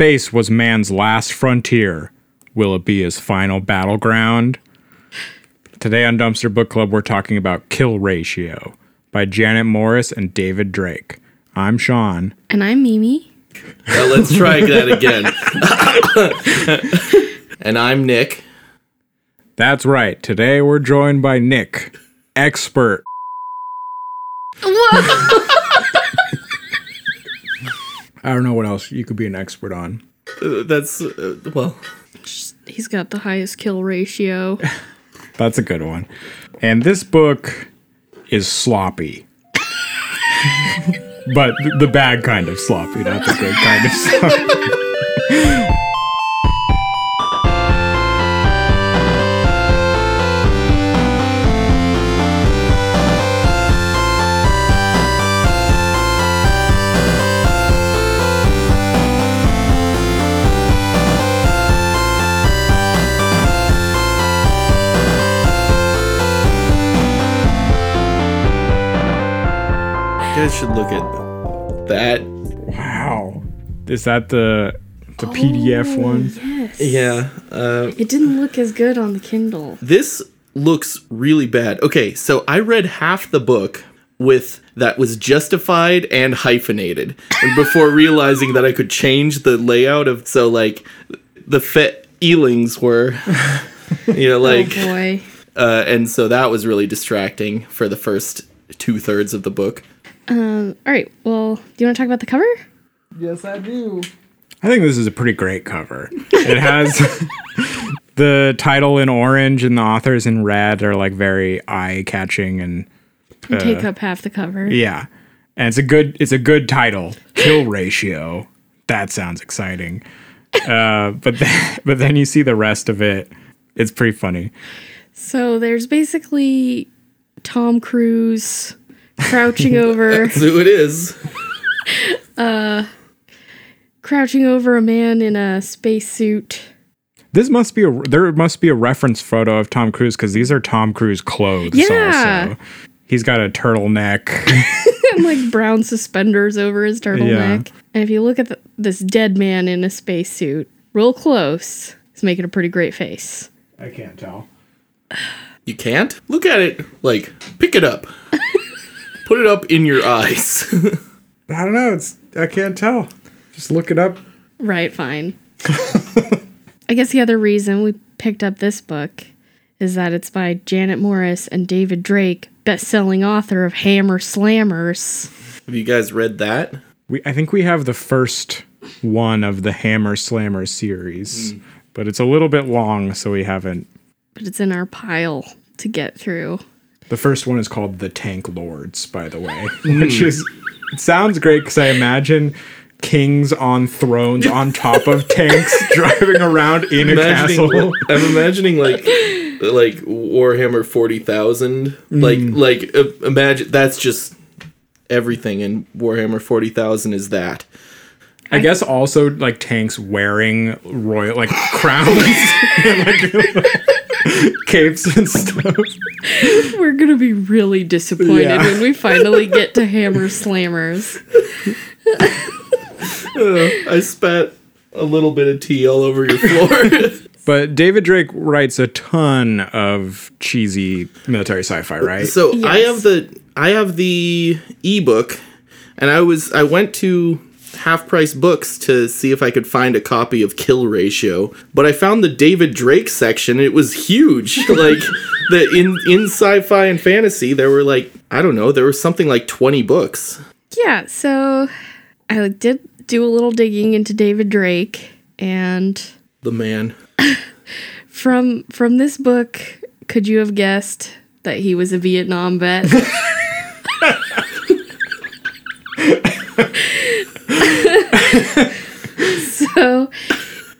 space was man's last frontier. Will it be his final battleground? Today on Dumpster Book Club, we're talking about Kill Ratio by Janet Morris and David Drake. I'm Sean. And I'm Mimi. Now let's try that again. and I'm Nick. That's right. Today we're joined by Nick, expert. I don't know what else you could be an expert on. Uh, that's uh, well. He's got the highest kill ratio. That's a good one. And this book is sloppy. but the bad kind of sloppy, not the good kind of sloppy. Guys should look at that. Wow. Is that the the PDF one? Yes. Yeah. Uh, It didn't look as good on the Kindle. this looks really bad. Okay, so I read half the book with that was justified and hyphenated and before realizing that I could change the layout of so like the fet eelings were you know like oh boy. uh, and so that was really distracting for the first two thirds of the book. Um, all right. Well, do you want to talk about the cover? Yes, I do. I think this is a pretty great cover. It has the title in orange and the authors in red are like very eye catching and You take up half the cover. yeah. And it's a good it's a good title. Kill ratio. That sounds exciting. Uh, but then, but then you see the rest of it. It's pretty funny. So there's basically Tom Cruise crouching over, who it is. uh, crouching over a man in a spacesuit. This must be a there must be a reference photo of Tom Cruise because these are Tom Cruise clothes. Yeah. Also, he's got a turtleneck. and like brown suspenders over his turtleneck. And if you look at the, this dead man in a spacesuit real close, he's making a pretty great face. I can't tell. You can't? Look at it. Like, pick it up. Put it up in your eyes. I don't know. It's I can't tell. Just look it up. Right, fine. I guess the other reason we picked up this book is that it's by Janet Morris and David Drake, best-selling author of Hammer Slammers. Have you guys read that? We I think we have the first one of the Hammer Slammer series, hmm. but it's a little bit long, so we haven't. But it's in our pile to get through. The first one is called The Tank Lords, by the way, which is it sounds great because I imagine kings on thrones on top of tanks driving around in a castle. I'm imagining like like Warhammer 40,000. Like like uh, imagine that's just everything in Warhammer 40,000 is that. I guess also like tanks wearing royal like crowns and like capes and stuff. We're gonna be really disappointed Yeah. when we finally get to Hammer Slammers. Uh, I spat a little bit of tea all over your floor. But David Drake writes a ton of cheesy military sci-fi, right? So I have the I have the ebook, and I was I went to half price books to see if I could find a copy of Kill Ratio, but I found the David Drake section. It was huge, like the in in sci-fi and fantasy. There were like I don't know, there was something like twenty books. Yeah, so I did do a little digging into David Drake and The man. from from this book, could you have guessed that he was a Vietnam vet? so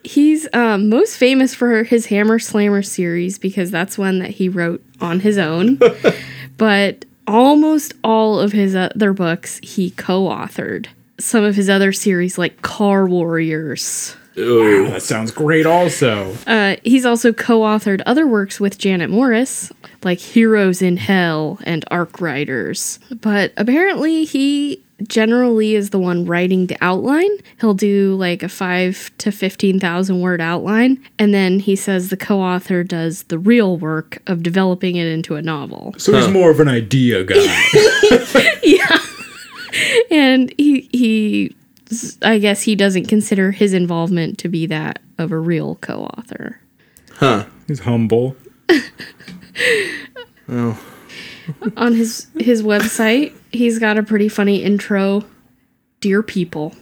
he's um, most famous for his Hammer Slammer series because that's one that he wrote on his own. but almost all of his other books he co-authored. Some of his other series like Car Warriors. Oh, that sounds great also. Uh, he's also co-authored other works with Janet Morris, like Heroes in Hell and Arc Riders. But apparently, he generally is the one writing the outline. He'll do like a five to 15,000 word outline. And then he says the co author does the real work of developing it into a novel. So he's more of an idea guy. yeah. And he, he, I guess he doesn't consider his involvement to be that of a real co author. Huh. he's humble. On his, his website, he's got a pretty funny intro. Dear people,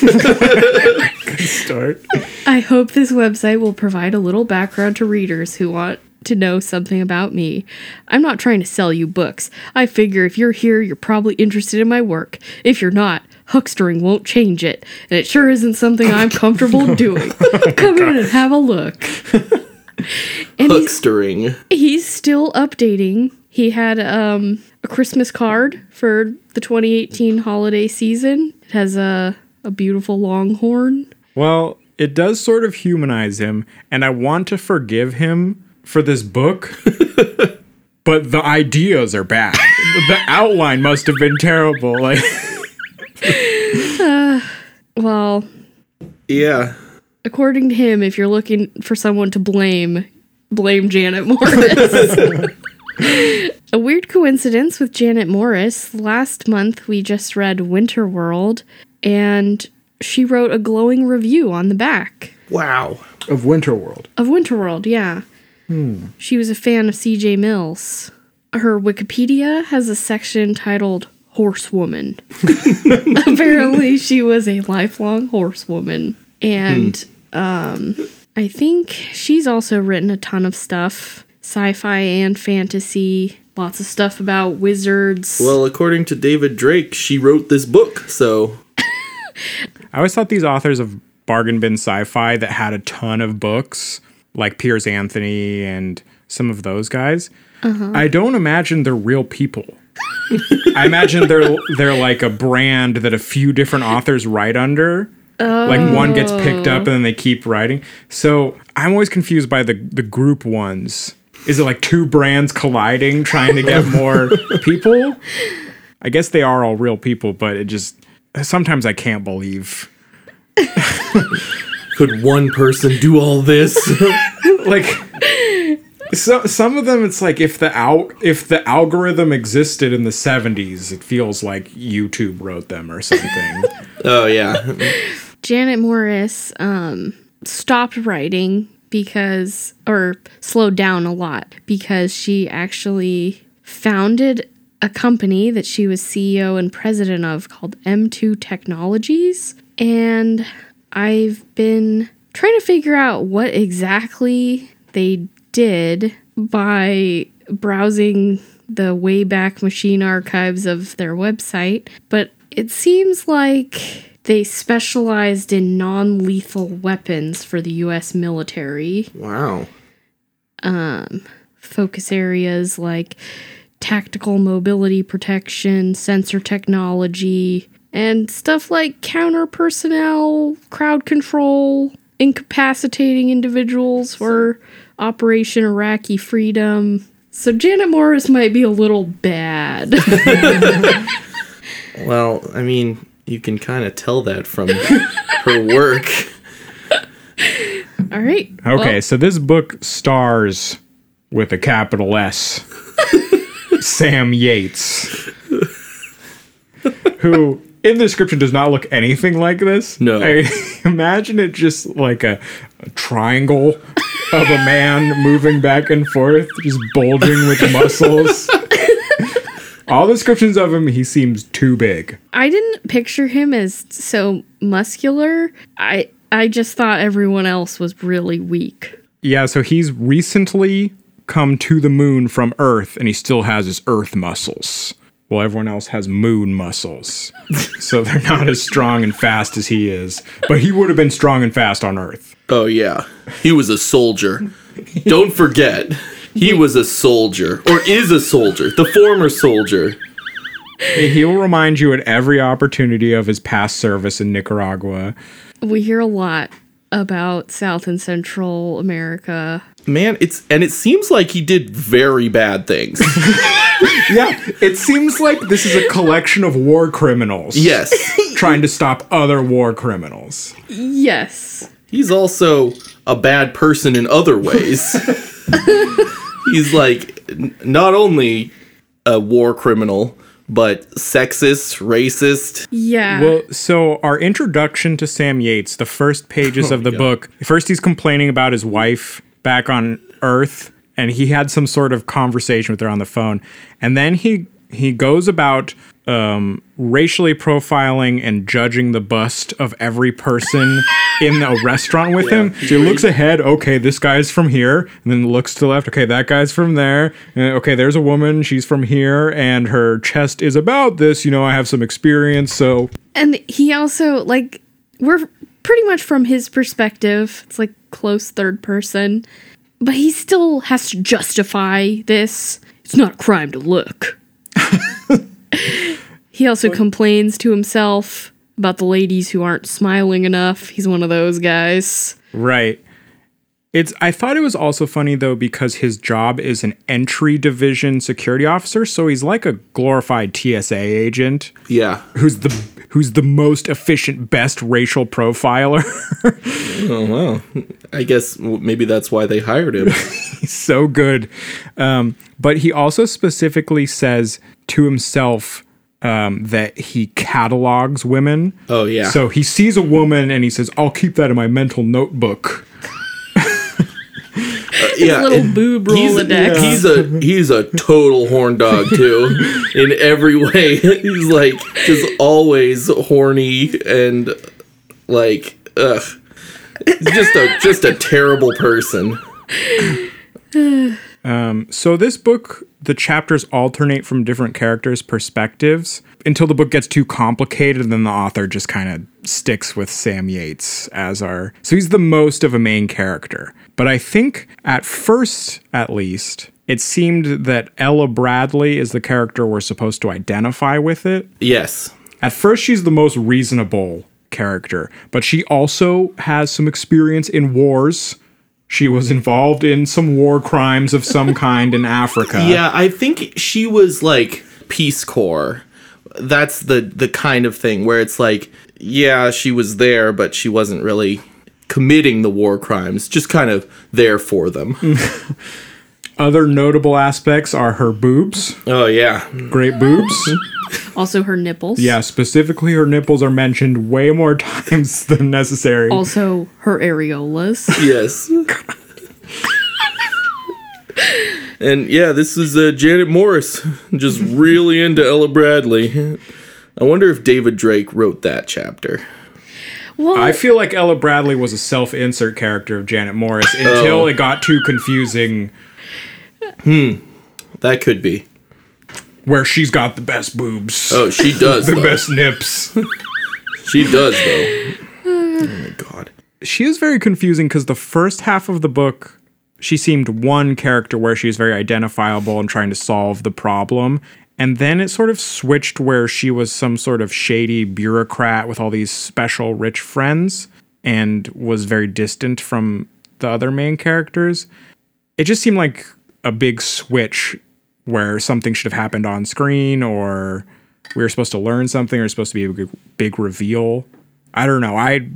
Good Start. I hope this website will provide a little background to readers who want to know something about me. I'm not trying to sell you books. I figure if you're here, you're probably interested in my work. If you're not, huckstering won't change it, and it sure isn't something I'm comfortable doing. Oh Come in and have a look. and he's, Hookstering. he's still updating. He had um, a Christmas card for the 2018 holiday season. It has a, a beautiful longhorn. Well, it does sort of humanize him, and I want to forgive him for this book. but the ideas are bad. the outline must have been terrible. Like Well, Yeah. According to him, if you're looking for someone to blame, blame Janet Morris. A weird coincidence with Janet Morris. Last month, we just read Winter World, and she wrote a glowing review on the back Wow. of Winter World. of Winter World. Yeah. Hmm. She was a fan of CJ Mills. Her Wikipedia has a section titled Horsewoman. Apparently, she was a lifelong horsewoman. And hmm. Um, I think she's also written a ton of stuff sci fi and fantasy, lots of stuff about wizards. Well, according to David Drake, she wrote this book, so I always thought these authors of bargain bin sci-fi that had a ton of books, like Piers Anthony and some of those guys, I don't imagine they're real people. I imagine they're they're like a brand that a few different authors write under. Like one gets picked up and then they keep writing. So I'm always confused by the the group ones. Is it like two brands colliding trying to get more people? I guess they are all real people, but it just sometimes I can't believe could one person do all this? like so, some of them it's like if the al- if the algorithm existed in the 70s it feels like youtube wrote them or something oh yeah. Janet Morris um, stopped writing because, or slowed down a lot because she actually founded a company that she was CEO and president of called M2 Technologies. And I've been trying to figure out what exactly they did by browsing the Wayback Machine archives of their website, but it seems like they specialized in non lethal weapons for the US military. Wow. Um, Focus areas like tactical mobility protection, sensor technology, and stuff like counter personnel, crowd control, incapacitating individuals for Operation Iraqi Freedom. So Janet Morris might be a little bad. Well, I mean, you can kind of tell that from her work. All right. okay Well, so this book stars with a capital s sam yates who in the description does not look anything like this No. I imagine it just like a, a triangle of a man moving back and forth just bulging with muscles all descriptions of him he seems too big I didn't picture him as so muscular. I I just thought everyone else was really weak. Yeah, so he's recently come to the moon from Earth and he still has his Earth muscles. While everyone else has moon muscles. so they're not as strong and fast as he is. But he would have been strong and fast on Earth. Oh yeah. He was a soldier. Don't forget. He was a soldier or is a soldier, the former soldier. He'll remind you at every opportunity of his past service in Nicaragua. We hear a lot about South and Central America. Man, it's and it seems like he did very bad things. Yeah, it seems like this is a collection of war criminals. Yes. Trying to stop other war criminals. Yes. He's also a bad person in other ways. He's like n- not only a war criminal, but sexist, racist. Yeah. Well, so our introduction to Sam Yates, the first pages oh of the book, first he's complaining about his wife back on Earth, and he had some sort of conversation with her on the phone, and then he he goes about um, racially profiling and judging the bust of every person in a restaurant with him. So he looks ahead, okay, this guy's from here, and then looks to the left, okay, that guy's from there. And, okay, there's a woman, she's from here, and her chest is about this. You know, I have some experience, so and he also like we're pretty much from his perspective. It's like close third person. But he still has to justify this. It's not a crime to look. He also complains to himself about the ladies who aren't smiling enough. He's one of those guys. Right. It's I thought it was also funny though because his job is an entry division security officer, so he's like a glorified TSA agent Yeah. who's the who's the most efficient best racial profiler. Oh wow. I guess maybe that's why they hired him. he's so good. Um, but he also specifically says to himself um, that he catalogs women. Oh yeah. So he sees a woman and he says, "I'll keep that in my mental notebook." Yeah, little and boob he's, Rolodex. he's a he's a total horn dog too, in every way. He's like just always horny and like ugh, He's just a just a terrible person. um. So this book, the chapters alternate from different characters' perspectives until the book gets too complicated, and then the author just kind of sticks with Sam Yates as our. So he's the most of a main character. But I think at first, at least, it seemed that Ella Bradley is the character we're supposed to identify with it. Yes. At first, she's the most reasonable character, but she also has some experience in wars. She was involved in some war crimes of some kind in Africa. Yeah, I think she was like Peace Corps. That's the the kind of thing where it's like, yeah, she was there, but she wasn't really committing the war crimes, just kind of there for them. Other notable aspects are her boobs. oh yeah. Great boobs. Also her nipples. yeah, specifically her nipples are mentioned way more times than necessary. Also her areolas. Yes. And yeah, this is uh, Janet Morris, just really into Ella Bradley. I wonder if David Drake wrote that chapter. Well, I feel like Ella Bradley was a self-insert character of Janet Morris until Oh. it got too confusing Hmm, That could be. where she's got the best boobs. Oh, she does. the though. best nips. She does though. oh my god. she is very confusing because the first half of the book she seemed one character where she was very identifiable and trying to solve the problem. And then it sort of switched where she was some sort of shady bureaucrat with all these special rich friends and was very distant from the other main characters. It just seemed like a big switch where something should have happened on screen or we were supposed to learn something or supposed to be a big, big reveal. I don't know. I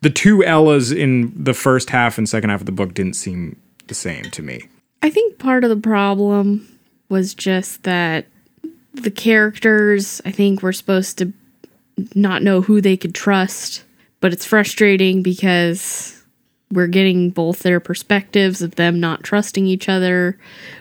the two Ellas in the first half and second half of the book didn't seem the same to me. I think part of the problem was just that the characters, I think, were supposed to not know who they could trust. But it's frustrating because we're getting both their perspectives of them not trusting each other.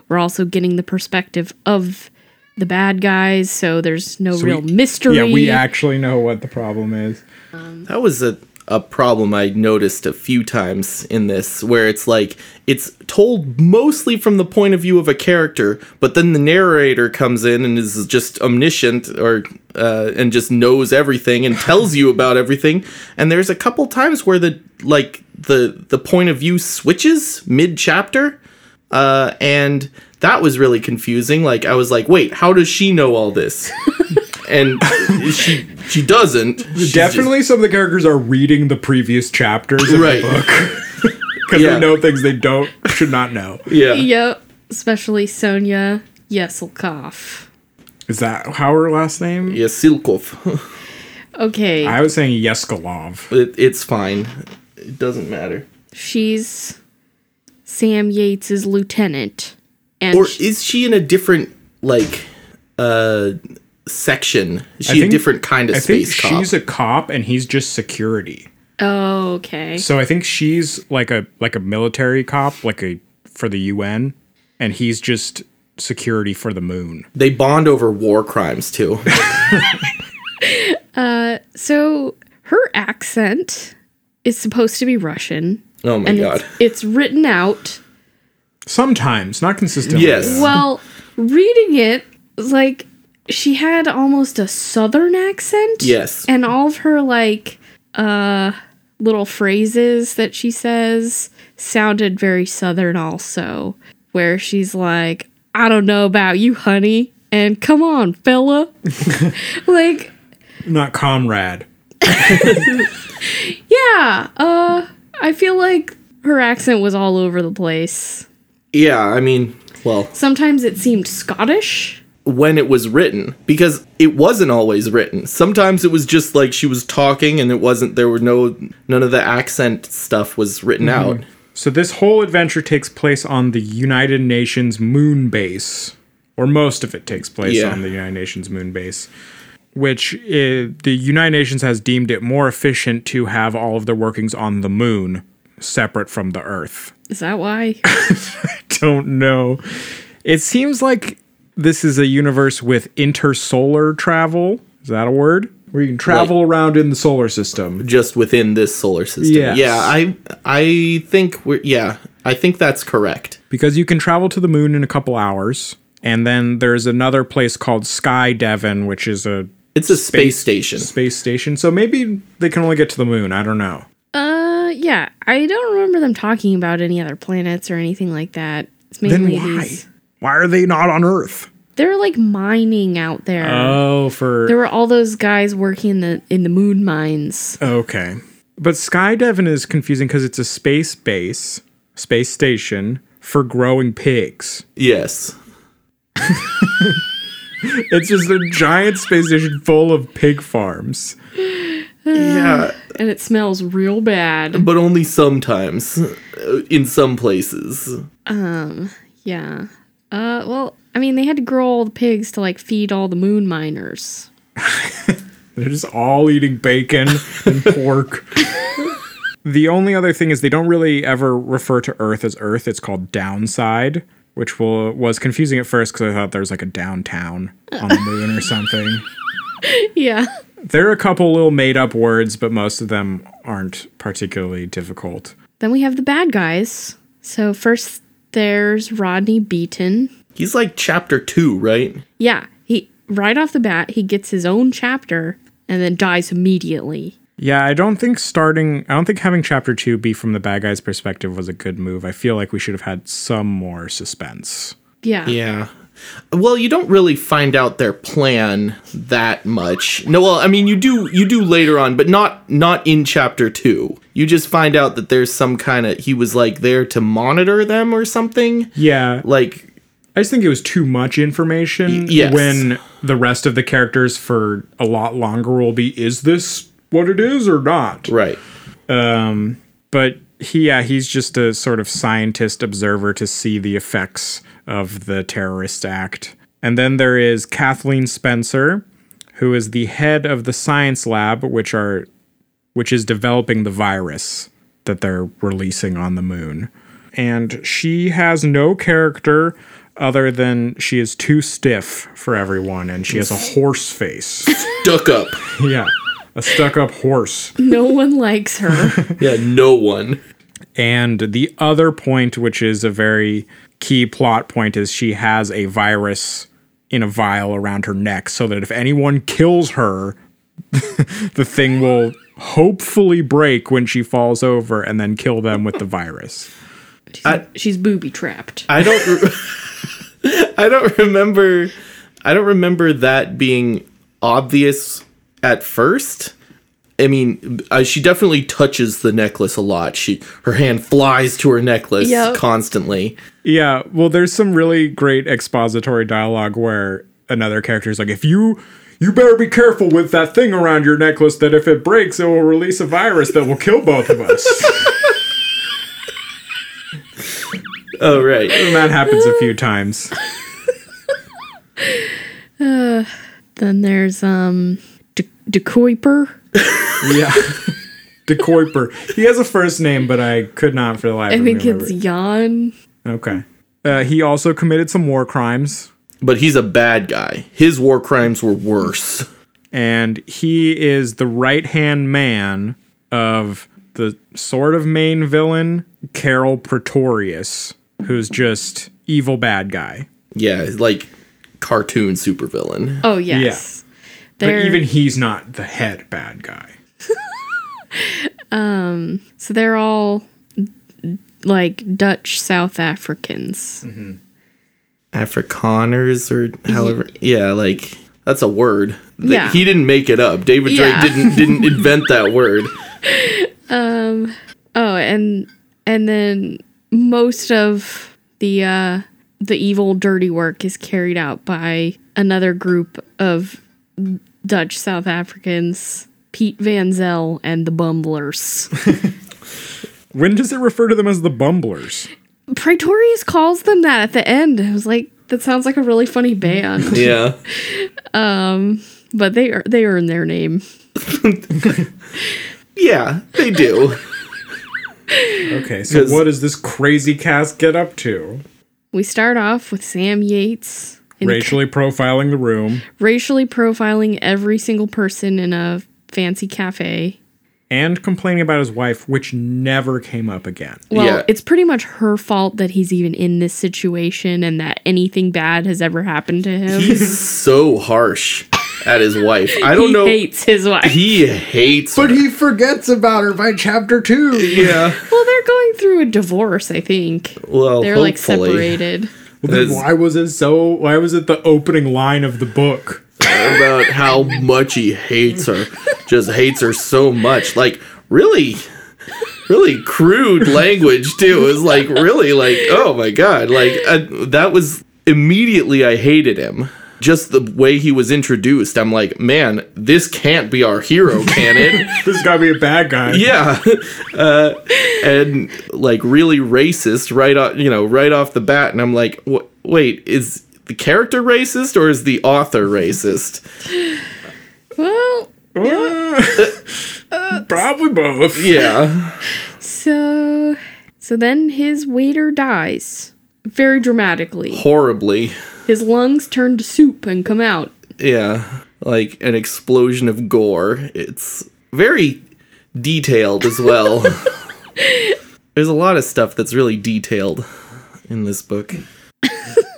We're also getting the perspective of the bad guys, so there's no real we- mystery. Yeah, we actually know what the problem is. That was a a problem I noticed a few times in this, where it's like it's told mostly from the point of view of a character, but then the narrator comes in and is just omniscient or uh, and just knows everything and tells you about everything. And there's a couple times where the like the the point of view switches mid chapter, uh, and that was really confusing. Like I was like, wait, how does she know all this? And she she doesn't. She's just- Definitely some of the characters are reading the previous chapters of Right. the book. Because Yeah. they know things they don't should not know. yeah. Yep. Especially Sonia. Yeselkov. Is that how her last name? Yeah, Silkov. Okay, I was saying Yeskalov. it, it's fine. It doesn't matter. she's Sam Yates's lieutenant, and Or sh- is she in a different like uh section? Is I she a different kind of I think space cop? she's a cop and he's just security. oh, okay, So I think she's like a like a military cop, like a for the UN, and he's just security for the moon. they bond over war crimes too. uh, so her accent is supposed to be Russian, Oh my and god. it's, it's written out. Sometimes, not consistently. Yes. Well, reading it, like she had almost a southern accent. Yes. And all of her like uh little phrases that she says sounded very southern also, where she's like, "I don't know about you, honey." And come on, fella. like, Not comrade. yeah, uh I feel like her accent was all over the place. Yeah, I mean, well, Sometimes it seemed Scottish. When it was written because it wasn't always written. Sometimes it was just like she was talking and it wasn't there were no none of the accent stuff was written out. So this whole adventure takes place on the United Nations moon base, or most of it takes place Yeah. on the United Nations moon base, which uh the United Nations has deemed it more efficient to have all of their workings on the moon separate from the Earth. Is that why? I Don't know. It seems like this is a universe with intersolar travel. Is that a word? Where you can travel around in the solar system. Just within this solar system. Yes. Yeah, I I think we're yeah, I think that's correct. because you can travel to the moon in a couple hours. And then there's another place called Sky Devon, which is a It's a space, station. space station. So maybe they can only get to the moon. I don't know. uh, yeah. I don't remember them talking about any other planets or anything like that. It's Then mainly why? these. Why are they not on Earth? They're like mining out there. Oh, for there were all those guys working in the in the moon mines. okay. But Sky Devon is confusing because it's a space base, space station for growing pigs. Yes. It's just a giant space station full of pig farms. Yeah, And it smells real bad. but only sometimes uh, in some places. Um, yeah. Uh well, I mean they had to grow all the pigs to like feed all the moon miners. They're just all eating bacon and pork. the only other thing is they don't really ever refer to Earth as Earth. It's called Downside, which will, was confusing at first because I thought there was like a downtown on the moon or something. Yeah. There are a couple little made up words, but most of them aren't particularly difficult. Then we have the bad guys. So first there's Rodney Beaton. He's like chapter 2, right? Yeah, he right off the bat he gets his own chapter and then dies immediately. Yeah, I don't think starting, I don't think having chapter two be from the bad guy's perspective was a good move. I feel like we should have had some more suspense. Yeah. Yeah. Well, you don't really find out their plan that much. No, well, I mean you do you do later on, but not not in chapter 2. You just find out that there's some kind of he was like there to monitor them or something. Yeah, Like I just think it was too much information yes. when the rest of the characters for a lot longer will be is this what it is or not? right. Um But he yeah, he's just a sort of scientist observer to see the effects of the terrorist act. And then there is Kathleen Spencer, who is the head of the science lab which are which is developing the virus that they're releasing on the moon. And she has no character other than she is too stiff for everyone and she has a horse face. stuck up. yeah. A stuck up horse. No one likes her. Yeah, no one. And the other point, which is a very key plot point, is she has a virus in a vial around her neck so that if anyone kills her, the thing will hopefully break when she falls over and then kill them with the virus. She's, I- she's booby trapped. I don't re- I don't remember I don't remember that being obvious at first. I mean, uh, she definitely touches the necklace a lot. She her hand flies to her necklace Yep. constantly. Yeah, well, there's some really great expository dialogue where another character is like, if you. You better be careful with that thing around your necklace that if it breaks, it will release a virus that will kill both of us. Oh right. and that happens a few times. Then there's um De, De Kuiper. Yeah. De Kuiper. He has a first name, but I could not for the life I of me I think remember. it's Jan. Okay. Uh, he also committed some war crimes, But he's a bad guy. His war crimes were worse. and he is the right hand man of the sort of main villain, Carol Pretorius, who's just evil bad guy. Yeah, like cartoon supervillain. Oh yes. But They're, even he's not the head bad guy. Um, so they're all like Dutch South Africans. Mm-hmm. Afrikaners or however. Yeah, like that's a word. Yeah. He didn't make it up. David Yeah. Drake didn't didn't invent that word. Um, oh, and and then most of the uh the evil dirty work is carried out by another group of Dutch South Africans, Pete Van Zel and the Bumblers. When does it refer to them as the Bumblers? Pretorius calls them that at the end. I was like, that sounds like a really funny band. Yeah. Um, but they are they earn their name. Yeah, they do. Okay, so what does this crazy cast get up to? We start off with Sam Yates Racially profiling the room racially profiling every single person in a fancy cafe. and complaining about his wife, which never came up again. Well, Yeah. it's pretty much her fault that he's even in this situation and that anything bad has ever happened to him. He's so harsh at his wife. I don't he know. hates his wife. He hates her. he forgets about her by chapter two. yeah. well, they're going through a divorce, I think. Well, They're like hopefully. separated. Then why was it so? Why was it the opening line of the book? About how much he hates her. Just hates her so much. Like really really crude language too. It was like really like oh my god. Like uh, that was immediately I hated him. Just the way he was introduced. I'm like, man, this can't be our hero, can it? This got to be a bad guy. yeah. Uh, and like really racist right off, you know, right off the bat. And I'm like, wait, is the character racist or is the author racist? Well, uh, Probably both. Yeah. so so then his waiter dies very dramatically. Horribly. His lungs turn to soup and come out. Yeah. Like an explosion of gore. It's very detailed as well. There's a lot of stuff that's really detailed in this book.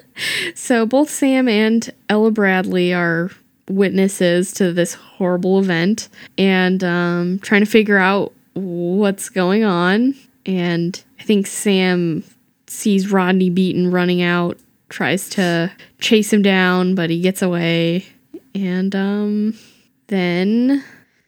So both Sam and Ella Bradley are witnesses to this horrible event and um, trying to figure out what's going on. And I think Sam sees Rodney Beaton running out, tries to chase him down, but he gets away. And um, then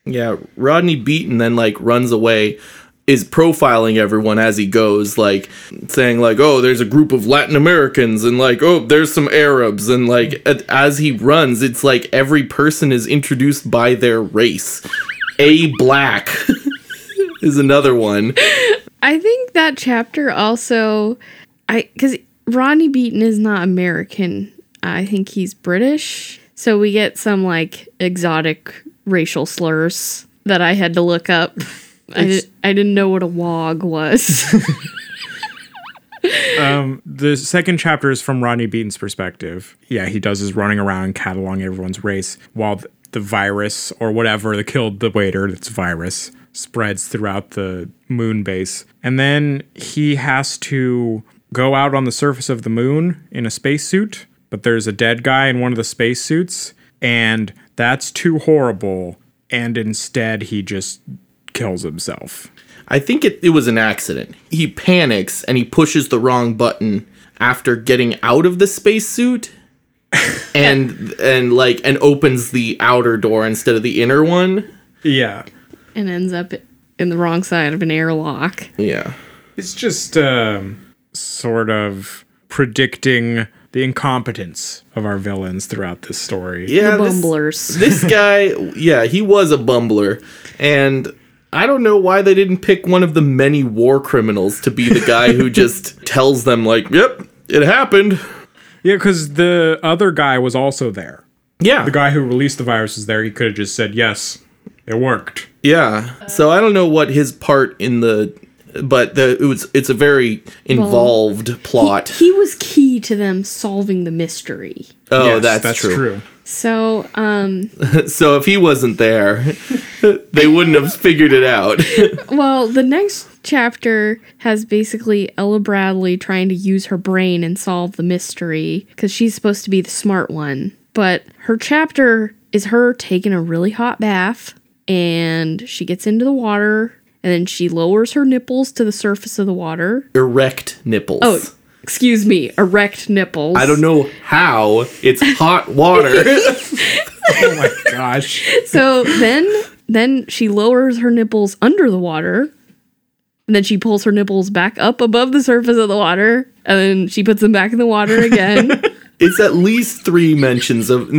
Yeah, Rodney Beaton then like runs away, is profiling everyone as he goes, like saying like, "Oh, there's a group of Latin Americans," and like, "Oh, there's some Arabs," and like as he runs, it's like every person is introduced by their race. A black is another one. I think that chapter also, I because Rodney Beaton is not American. I think he's British. So we get some like exotic racial slurs that I had to look up. I, It's- di- I didn't know what a wog was. Um, the second chapter is from Rodney Beaton's perspective. Yeah, he does his running around cataloging everyone's race while th- the virus or whatever that killed the waiter, that's virus, spreads throughout the moon base. And then he has to go out on the surface of the moon in a spacesuit, but there's a dead guy in one of the spacesuits, and that's too horrible. And instead, he just kills himself. I think it, it was an accident. He panics and he pushes the wrong button after getting out of the spacesuit and and like and opens the outer door instead of the inner one. Yeah. and ends up in the wrong side of an airlock. Yeah. It's just um, sort of predicting the incompetence of our villains throughout this story. Yeah. the this- bumblers. this guy, yeah, he was a bumbler. And I don't know why they didn't pick one of the many war criminals to be the guy who just tells them, like, yep, it happened. Yeah, because the other guy was also there. Yeah. The guy who released the virus was there. He could have just said, yes, it worked. Yeah. So I don't know what his part in the but the it was it's a very involved plot. He was key to them solving the mystery. oh, Yes, that's, true. So, um, So if he wasn't there, they wouldn't have figured it out. well, the next chapter has basically Ella Bradley trying to use her brain and solve the mystery because she's supposed to be the smart one. But her chapter is her taking a really hot bath and she gets into the water and then she lowers her nipples to the surface of the water. Erect nipples. Oh, excuse me, erect nipples. I don't know how. It's hot water. Oh my gosh. So then then she lowers her nipples under the water. And then she pulls her nipples back up above the surface of the water. And then she puts them back in the water again. it's at least three mentions of at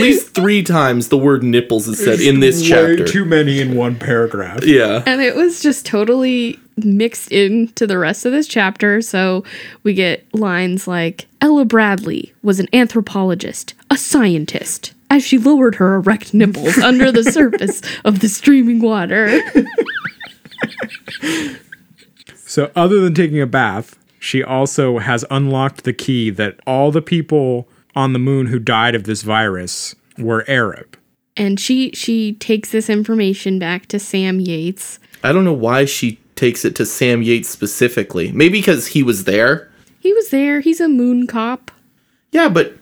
least three times the word nipples is said in this Way chapter. too many in one paragraph. yeah. and it was just totally mixed into the rest of this chapter. So we get lines like Ella Bradley was an anthropologist, a scientist, as she lowered her erect nipples under the surface of the streaming water. So, other than taking a bath, she also has unlocked the key that all the people on the moon who died of this virus were Arab. and she she takes this information back to Sam Yates. I don't know why she takes it to Sam Yates specifically. Maybe because he was there. He was there. He's a moon cop. Yeah, but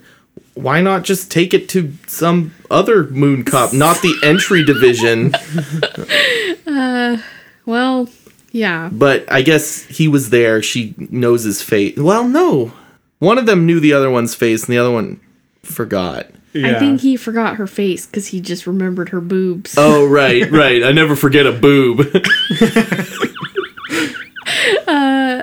why not just take it to some other moon cop, not the entry division? Uh, well, yeah. But I guess he was there. She knows his face. Well, no. One of them knew the other one's face, and the other one forgot. Yeah. I think he forgot her face because he just remembered her boobs. Oh, right, right. I never forget a boob. Uh,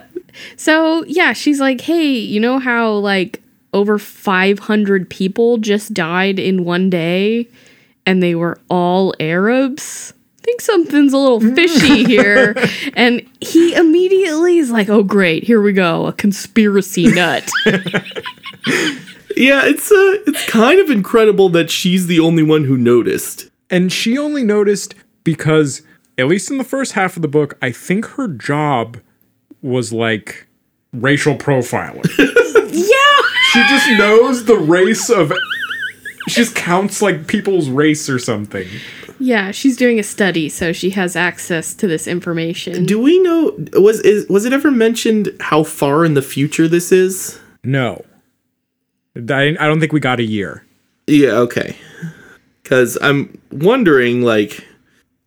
so yeah, she's like, hey, you know how like over 500 people just died in one day, and they were all Arabs. I think something's a little fishy here. And he immediately is like, oh great, here we go, a conspiracy nut. yeah, it's uh, it's kind of incredible that she's the only one who noticed. And she only noticed because, at least in the first half of the book, I think her job was like racial profiling. yeah. she just knows the race of. She just counts like people's race or something. Yeah, she's doing a study, so she has access to this information. Do we know was is was it ever mentioned how far in the future this is? No. I, I don't think we got a year. Yeah, okay. Cuz I'm wondering like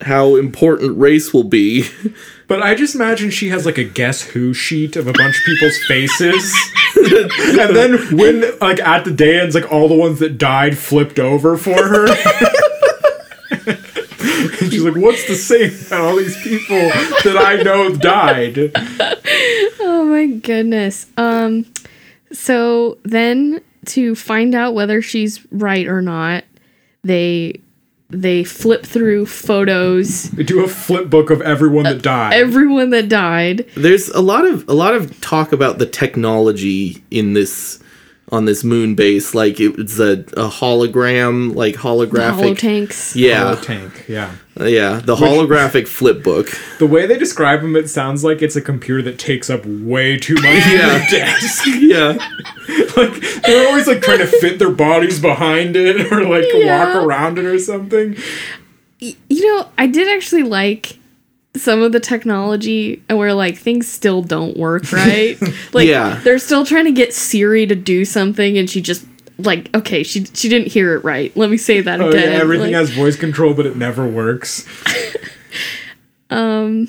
how important race will be. But I just imagine she has like a guess who sheet of a bunch of people's faces. and then when like at the dance, like all the ones that died flipped over for her. and she's like, what's the same about all these people that I know died? Oh my goodness. Um so then to find out whether she's right or not, they they flip through photos They do a flip book of everyone that uh, died. everyone that died. There's a lot of a lot of talk about the technology in this on this moon base like it's a, a hologram like holographic tanks. yeah tank, yeah. Uh, yeah the holographic flip book The way they describe them, it sounds like it's a computer that takes up way too much Yeah. of your desk. yeah like they're always like trying to fit their bodies behind it or like Yeah. walk around it or something. You know, I did actually like some of the technology and where like things still don't work right. like Yeah. they're still trying to get Siri to do something and she just like okay, she she didn't hear it right. Let me say that Oh, yeah, again. everything Like- has voice control, but it never works. Um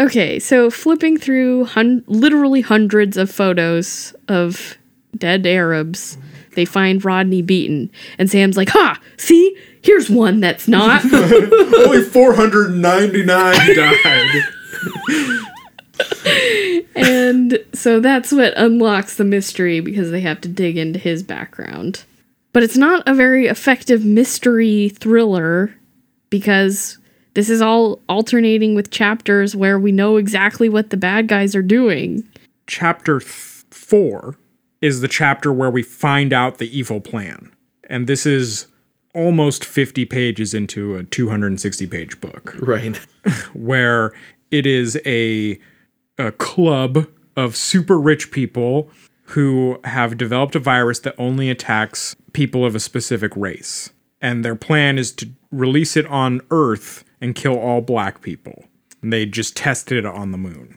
Okay, so flipping through hun- literally hundreds of photos of dead Arabs, they find Rodney Beaton, and Sam's like, "Ha! See, here's one that's not. Only 499 died. and so that's what unlocks the mystery because they have to dig into his background. But it's not a very effective mystery thriller because this is all alternating with chapters where we know exactly what the bad guys are doing. Chapter th- 4 is the chapter where we find out the evil plan. And this is almost 50 pages into a 260 page book Right. where it is a a club of super rich people who have developed a virus that only attacks people of a specific race. And their plan is to release it on Earth and kill all black people. And they just tested it on the moon.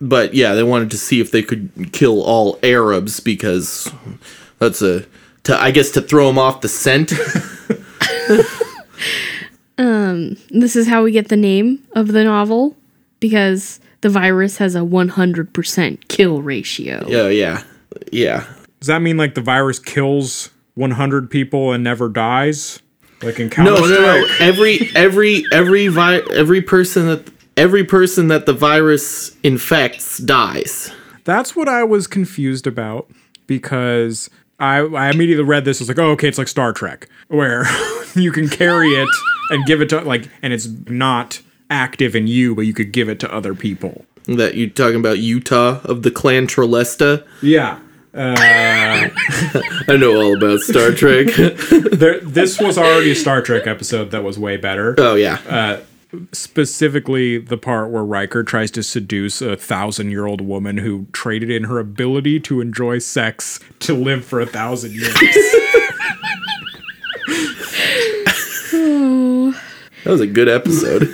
But yeah, they wanted to see if they could kill all Arabs because that's a to I guess to throw them off the scent. um, This is how we get the name of the novel because the virus has a 100% kill ratio. Oh yeah. Yeah. Does that mean like the virus kills 100 people and never dies? Like in Counter No, no, no. Every every every vi- every person that every person that the virus infects dies. That's what I was confused about because I, I immediately read this. I was like, oh, okay, it's like Star Trek, where you can carry it and give it to, like, and it's not active in you, but you could give it to other people. That you're talking about Yuta of the clan Tralesta? Yeah. Uh, I know all about Star Trek. There, this was already a Star Trek episode that was way better. oh yeah. Uh, Specifically, the part where Riker tries to seduce a thousand year old woman who traded in her ability to enjoy sex to live for a thousand years. That was a good episode.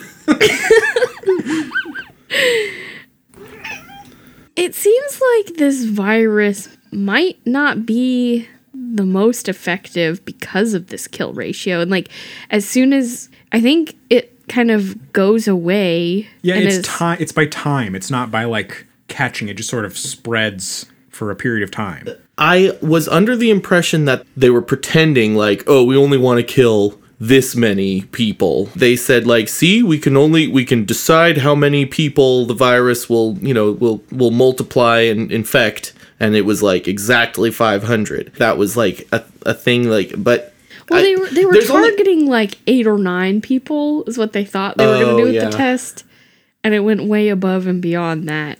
It seems like this virus might not be the most effective because of this kill ratio. And like as soon as I think it kind of goes away. Yeah, and it's is- time. It's by time. It's not by like catching. It just sort of spreads for a period of time. I was under the impression that they were pretending like, oh, we only want to kill this many people. They said like, see, we can only we can decide how many people the virus will, you know, will will multiply and infect and it was like exactly 500. That was like a, a thing like but Well, I- they were they were there's only- targeting like eight or nine people is what they thought they were going Oh, to do with yeah. the test, and it went way above and beyond that.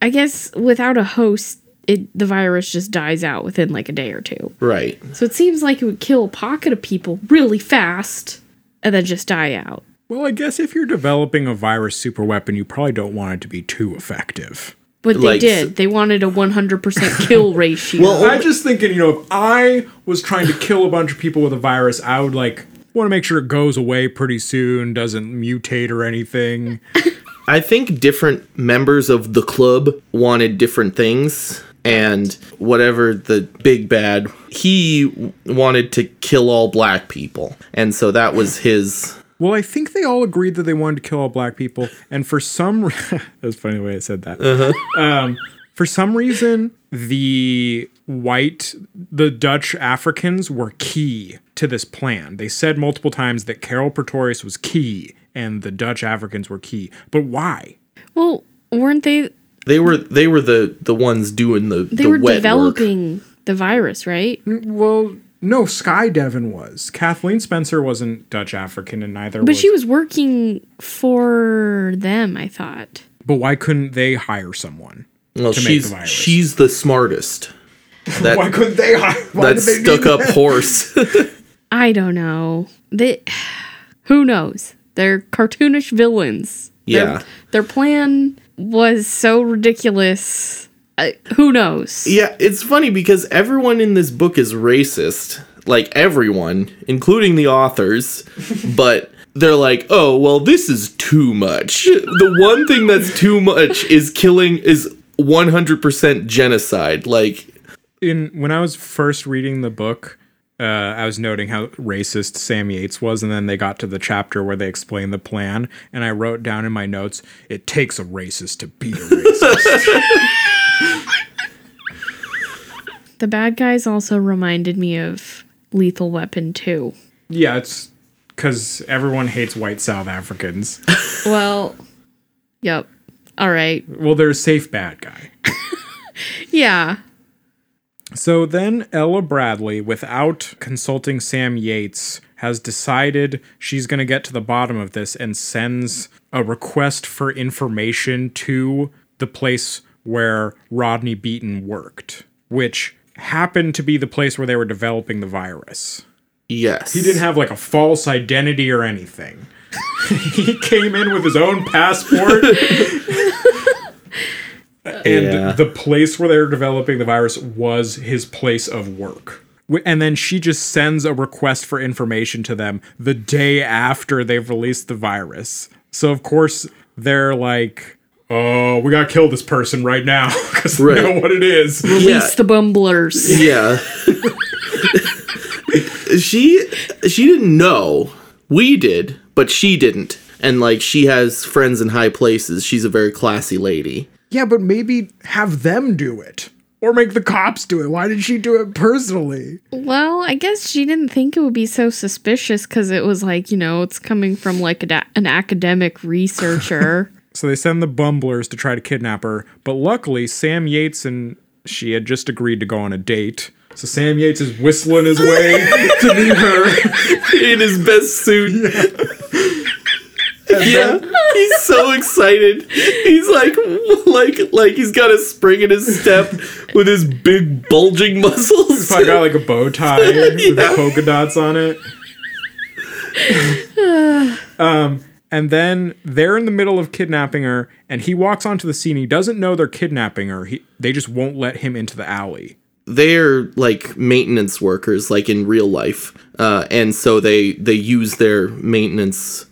I guess without a host, it the virus just dies out within like a day or two. right. So it seems like it would kill a pocket of people really fast and then just die out. Well, I guess if you're developing a virus super weapon, you probably don't want it to be too effective. But they Like- did. They wanted a 100% kill ratio. Well, I'm just thinking, you know, if I was trying to kill a bunch of people with a virus, I would like want to make sure it goes away pretty soon, doesn't mutate or anything. I think different members of the club wanted different things, and whatever the big bad, he wanted to kill all black people, and so that was his. Well, I think they all agreed that they wanted to kill all black people, and for some, re- that's funny the way I said that. Um, for some reason, the white, the Dutch Africans were key to this plan. They said multiple times that Carol Pretorius was key, and the Dutch Africans were key. But why? well, weren't they They were they were the the ones doing the they the were wet work. developing the virus, right? Well, no, Sky Devon was. Kathleen Spencer wasn't Dutch African, and neither was But was. she was working for them, I thought. but why couldn't they hire someone? Well, to make she's the virus. she's the smartest. That Why couldn't they hire? Why that they stuck up that? horse. I don't know. They who knows? They're cartoonish villains. Their- Yeah. Their, plan was so ridiculous. Uh, who knows? Yeah, it's funny because everyone in this book is racist. Like everyone, including the authors, but they're like, "Oh, well, this is too much." The one thing that's too much is killing is 100% genocide. Like in when I was first reading the book, uh, I was noting how racist Sam Yates was, and then they got to the chapter where they explained the plan, and I wrote down in my notes, "It takes a racist to beat a racist." The bad guys also reminded me of Lethal Weapon 2. yeah, it's because everyone hates white South Africans. Well, yep. All right. well, they're a safe bad guy. Yeah. So then Ella Bradley, without consulting Sam Yates, has decided she's going to get to the bottom of this and sends a request for information to the place where Rodney Beaton worked, which happened to be the place where they were developing the virus. Yes. He didn't have like a false identity or anything. he came in with his own passport. and Yeah. the place where they were developing the virus was his place of work. And then she just sends a request for information to them the day after they've released the virus. So, of course, they're like, oh, we gotta kill this person right now because Right. they know what it is. Yeah. Release the bumblers. Yeah. she she didn't know. We did, but she didn't. And like she has friends in high places. She's a very classy lady. Yeah, but maybe have them do it. Or make the cops do it. Why did she do it personally? Well, I guess she didn't think it would be so suspicious because it was like, you know, it's coming from like a da- an academic researcher. So they send the bumblers to try to kidnap her, but luckily Sam Yates and she had just agreed to go on a date. So Sam Yates is whistling his way to meet her. In his best suit. Yeah. He's so excited. He's like like like he's got a spring in his step with his big bulging muscles. So I got like a bow tie with Yeah. the polka dots on it. um, and then they're in the middle of kidnapping her, and he walks onto the scene. He doesn't know they're kidnapping her. He, they just won't let him into the alley. they're like maintenance workers like in real life uh, and so they they use their maintenance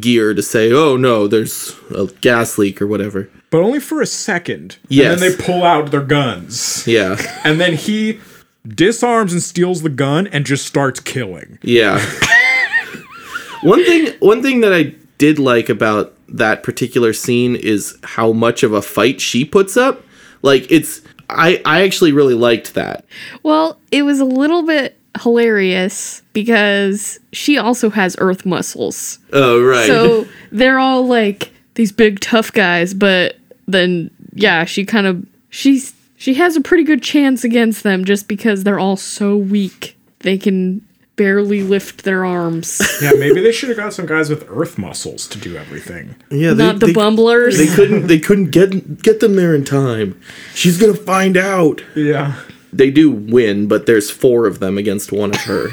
gear to say oh no there's a gas leak or whatever But only for a second. Yes. And then they pull out their guns. yeah And then he disarms and steals the gun and just starts killing. yeah one thing one thing that i did like about that particular scene is how much of a fight she puts up like it's i i actually really liked that well, it was a little bit hilarious because she also has earth muscles. oh right So they're all like these big tough guys, but then yeah, she kind of she's she has a pretty good chance against them just because they're all so weak. They can barely lift their arms. Yeah, maybe they should have got some guys with earth muscles to do everything. yeah Not the bumblers. they couldn't they couldn't get get them there in time she's gonna find out Yeah. they do win, but there's four of them against one of her.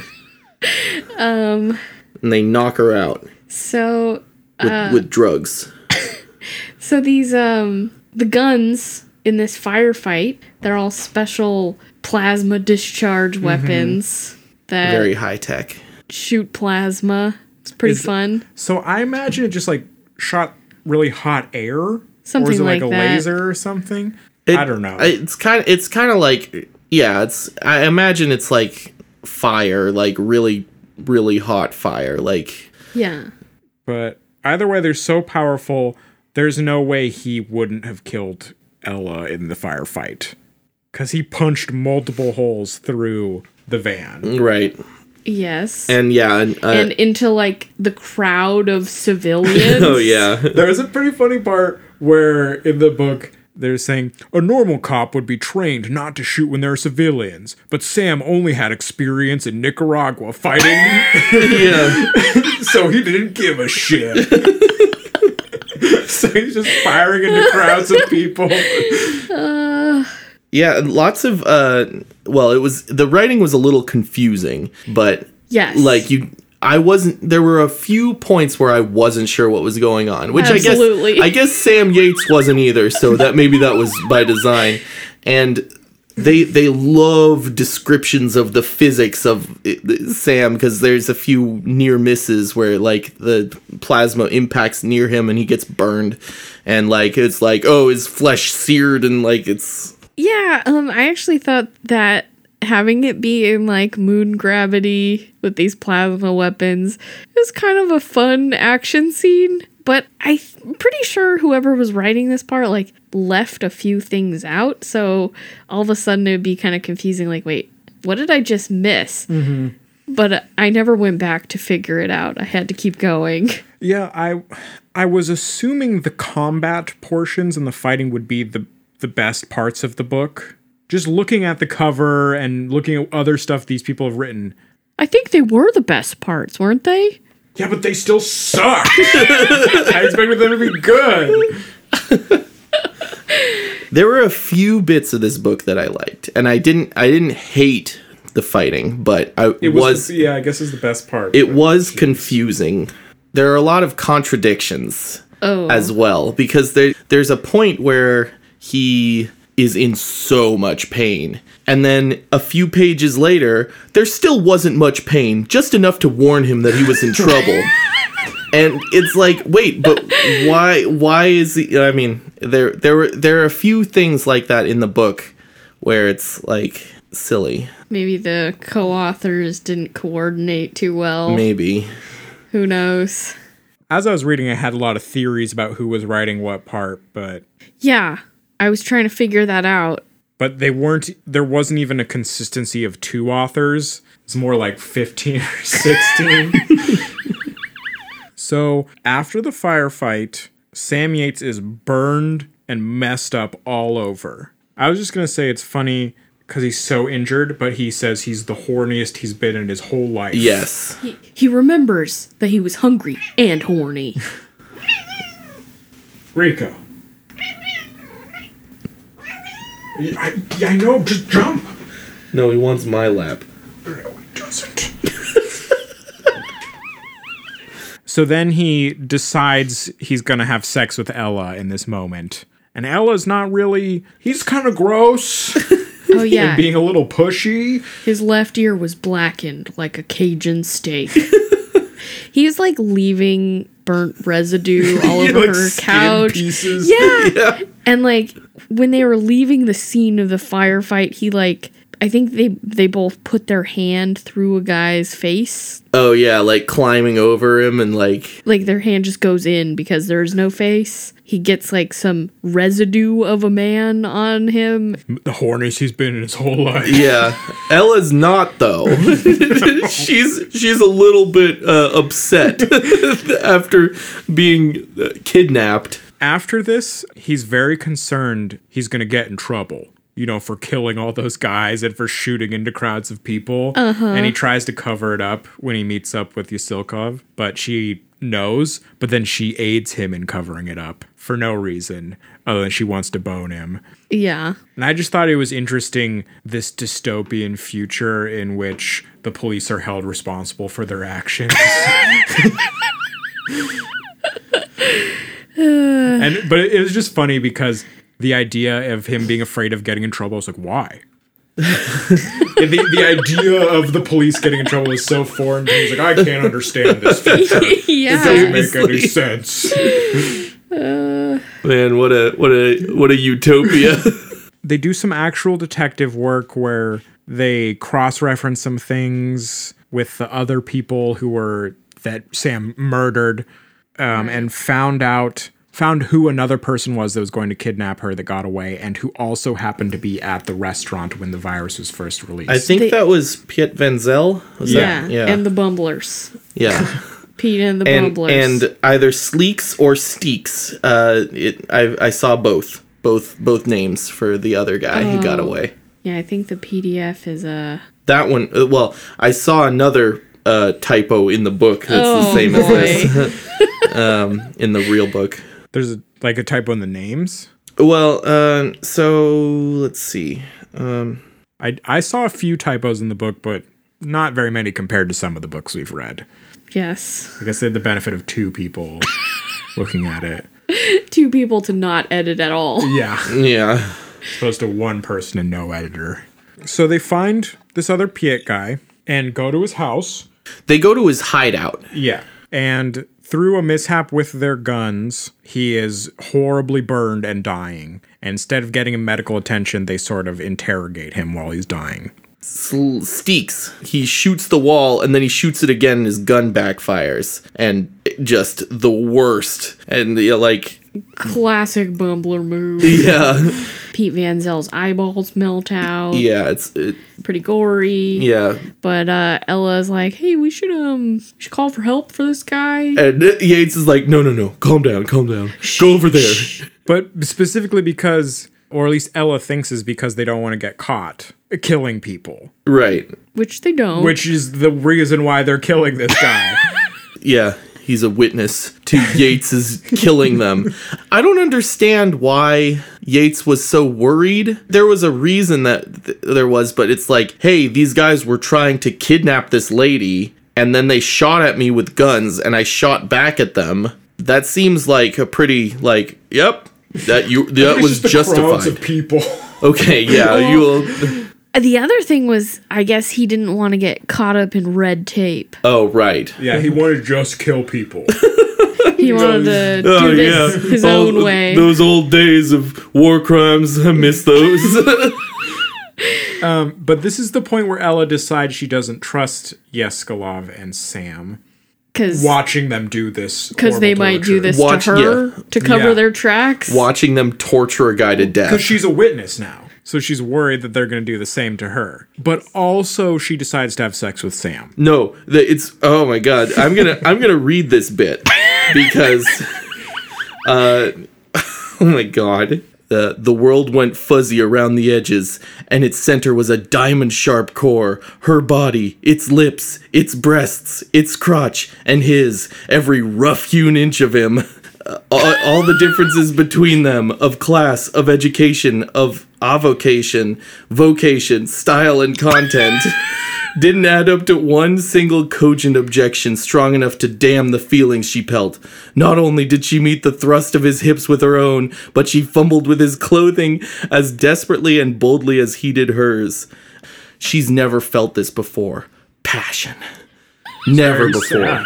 um, and they knock her out so with, with drugs. so these um the guns in this firefight, they're all special plasma discharge weapons that Very high tech. shoot plasma. It's pretty Is- fun. So I imagine it just like shot really hot air. or Something is it like, like a that. laser or something? It- I don't know. It's kind of it's kind of like yeah. It's I imagine it's like fire, like really really hot fire. Like Yeah. but either way, they're so powerful. There's no way he wouldn't have killed Ella in the firefight because he punched multiple holes through the van. right. Yes. And yeah. And, uh, and into like the crowd of civilians. oh yeah. There's a pretty funny part where in the book they're saying a normal cop would be trained not to shoot when there are civilians, but Sam only had experience in Nicaragua fighting, yeah. so he didn't give a shit. so he's just firing into crowds of people. Yeah, lots of uh well, it was the writing was a little confusing, but Yes. like you I wasn't there were a few points where I wasn't sure what was going on, which Absolutely. I guess I guess Sam Yates wasn't either, so that maybe that was by design. And they they love descriptions of the physics of it- Sam because there's a few near misses where like the plasma impacts near him and he gets burned and like it's like oh his flesh seared and like it's Yeah, um I actually thought that having it be in like moon gravity with these plasma weapons is kind of a fun action scene, but I'm pretty sure whoever was writing this part like left a few things out, so all of a sudden it'd be kind of confusing like wait, what did I just miss? but I never went back to figure it out. I had to keep going. Yeah, I I was assuming the combat portions and the fighting would be the the best parts of the book. Just looking at the cover and looking at other stuff these people have written. I think they were the best parts, weren't they? Yeah, but they still suck. I expected them to be good. There were a few bits of this book that I liked, and I didn't. I didn't hate the fighting, but I It was. was, yeah, I guess is the best part. it was confusing. There are a lot of contradictions Oh. as well because there there's a point where he is in so much pain. And then a few pages later, there still wasn't much pain, just enough to warn him that he was in trouble. and it's like, wait, but why why is he I mean, there there were there are a few things like that in the book where it's like silly. Maybe the co-authors didn't coordinate too well. Maybe. Who knows? As I was reading, I had a lot of theories about who was writing what part, but Yeah, I was trying to figure that out. but they weren't there wasn't even a consistency of two authors it's more like 15 or 16 so after the firefight sam yates is burned and messed up all over i was just going to say it's funny because he's so injured but he says he's the horniest he's been in his whole life Yes. He, he remembers that he was hungry and horny. Rico. I, I know, just jump. No, he wants my lap. No, he doesn't. so then he decides he's gonna have sex with Ella in this moment. And Ella's not really he's kinda gross Oh yeah, and being a little pushy. his left ear was blackened like a Cajun steak. He's like leaving burnt residue all over Like her skin couch. pieces. Yeah. And like when they were leaving the scene of the firefight, he like I think they they both put their hand through a guy's face. Oh yeah, like climbing over him and like Like their hand just goes in because there's no face. He gets like some residue of a man on him. The horniest he's been in his whole life. yeah. Ella's not though. she's she's a little bit uh, upset after being uh, kidnapped. After this, he's very concerned he's gonna get in trouble. You know, for killing all those guys and for shooting into crowds of people. Uh-huh. And he tries to cover it up when he meets up with Yusilkov, but she knows, but then she aids him in covering it up for no reason other than she wants to bone him. Yeah. And I just thought it was interesting this dystopian future in which the police are held responsible for their actions. and but it was just funny because the idea of him being afraid of getting in trouble was like, why? the, the idea of the police getting in trouble is so foreign to me. He's like, I can't understand this future. It doesn't yeah. make any Seriously. sense. Man, what a what a what a utopia. they do some actual detective work where they cross-reference some things with the other people who were that Sam murdered um, and found out found who another person was that was going to kidnap her that got away and who also happened to be at the restaurant when the virus was first released. I think They- that was Piet Venzel. Was Yeah. that? Yeah. And the Bumblers. yeah. Pete and the and Bumblers. and either Sleeks or Steeks. Uh, it I I saw both both both names for the other guy who got away. yeah, I think the PDF is a. That one. Uh, well, I saw another uh, typo in the book that's the Oh, same boy. as this um, in the real book. There's a, like a typo in the names. Well, uh, so let's see. Um, I I saw a few typos in the book, but not very many compared to some of the books we've read. Yes. I guess they had the benefit of two people looking at it. Two people to not edit at all. Yeah. yeah. As opposed to one person and no editor. So they find this other Piet guy and go to his house. They go to his hideout. Yeah. And through a mishap with their guns, he is horribly burned and dying. And instead of getting him medical attention, they sort of interrogate him while he's dying. Steeks. He shoots the wall and then he shoots it again and his gun backfires. And just the worst. And like, Classic Bumbler move. yeah. Pete Van Zell's eyeballs melt out. Yeah, it's it, Pretty gory. yeah. But uh, Ella's like, hey, we should um we should call for help for this guy. And Yates is like, no, no, no, calm down, calm down. Go over there. But specifically because, or at least Ella thinks is because they don't want to get caught killing people, Right. Which they don't. which is the reason why they're killing this guy. Yeah, he's a witness to Yates's killing them. I don't understand why Yates was so worried. There was a reason that th- there was, but it's like, hey, these guys were trying to kidnap this lady, and then they shot at me with guns, and I shot back at them. That seems like a pretty like, yep, that you that was justified. people. Okay, yeah, you will. The other thing was, I guess he didn't want to get caught up in red tape. Oh, right. Yeah, he wanted to just kill people. He wanted to oh, do Oh, this his All own way. Those old days of war crimes, I miss those. Um, but this is the point where Ella decides she doesn't trust Yeskalov and Sam, Because watching them do this. because they might do this Watch- to her yeah. to cover Yeah. their tracks. Watching them torture a guy to death Because she's a witness now. So she's worried that they're going to do the same to her. But also, she decides to have sex with Sam. No, the, it's oh my god. I'm gonna I'm gonna read this bit because uh oh my god. The, the world went fuzzy around the edges, and its center was a diamond sharp core. Her body, its lips, its breasts, its crotch, and his, every rough hewn inch of him. Uh, all, all the differences between them of class, of education, of avocation, vocation, style, and content didn't add up to one single cogent objection strong enough to damn the feelings she felt. Not only did she meet the thrust of his hips with her own, but she fumbled with his clothing as desperately and boldly as he did hers. She's never felt this before. Passion. Never before. sad.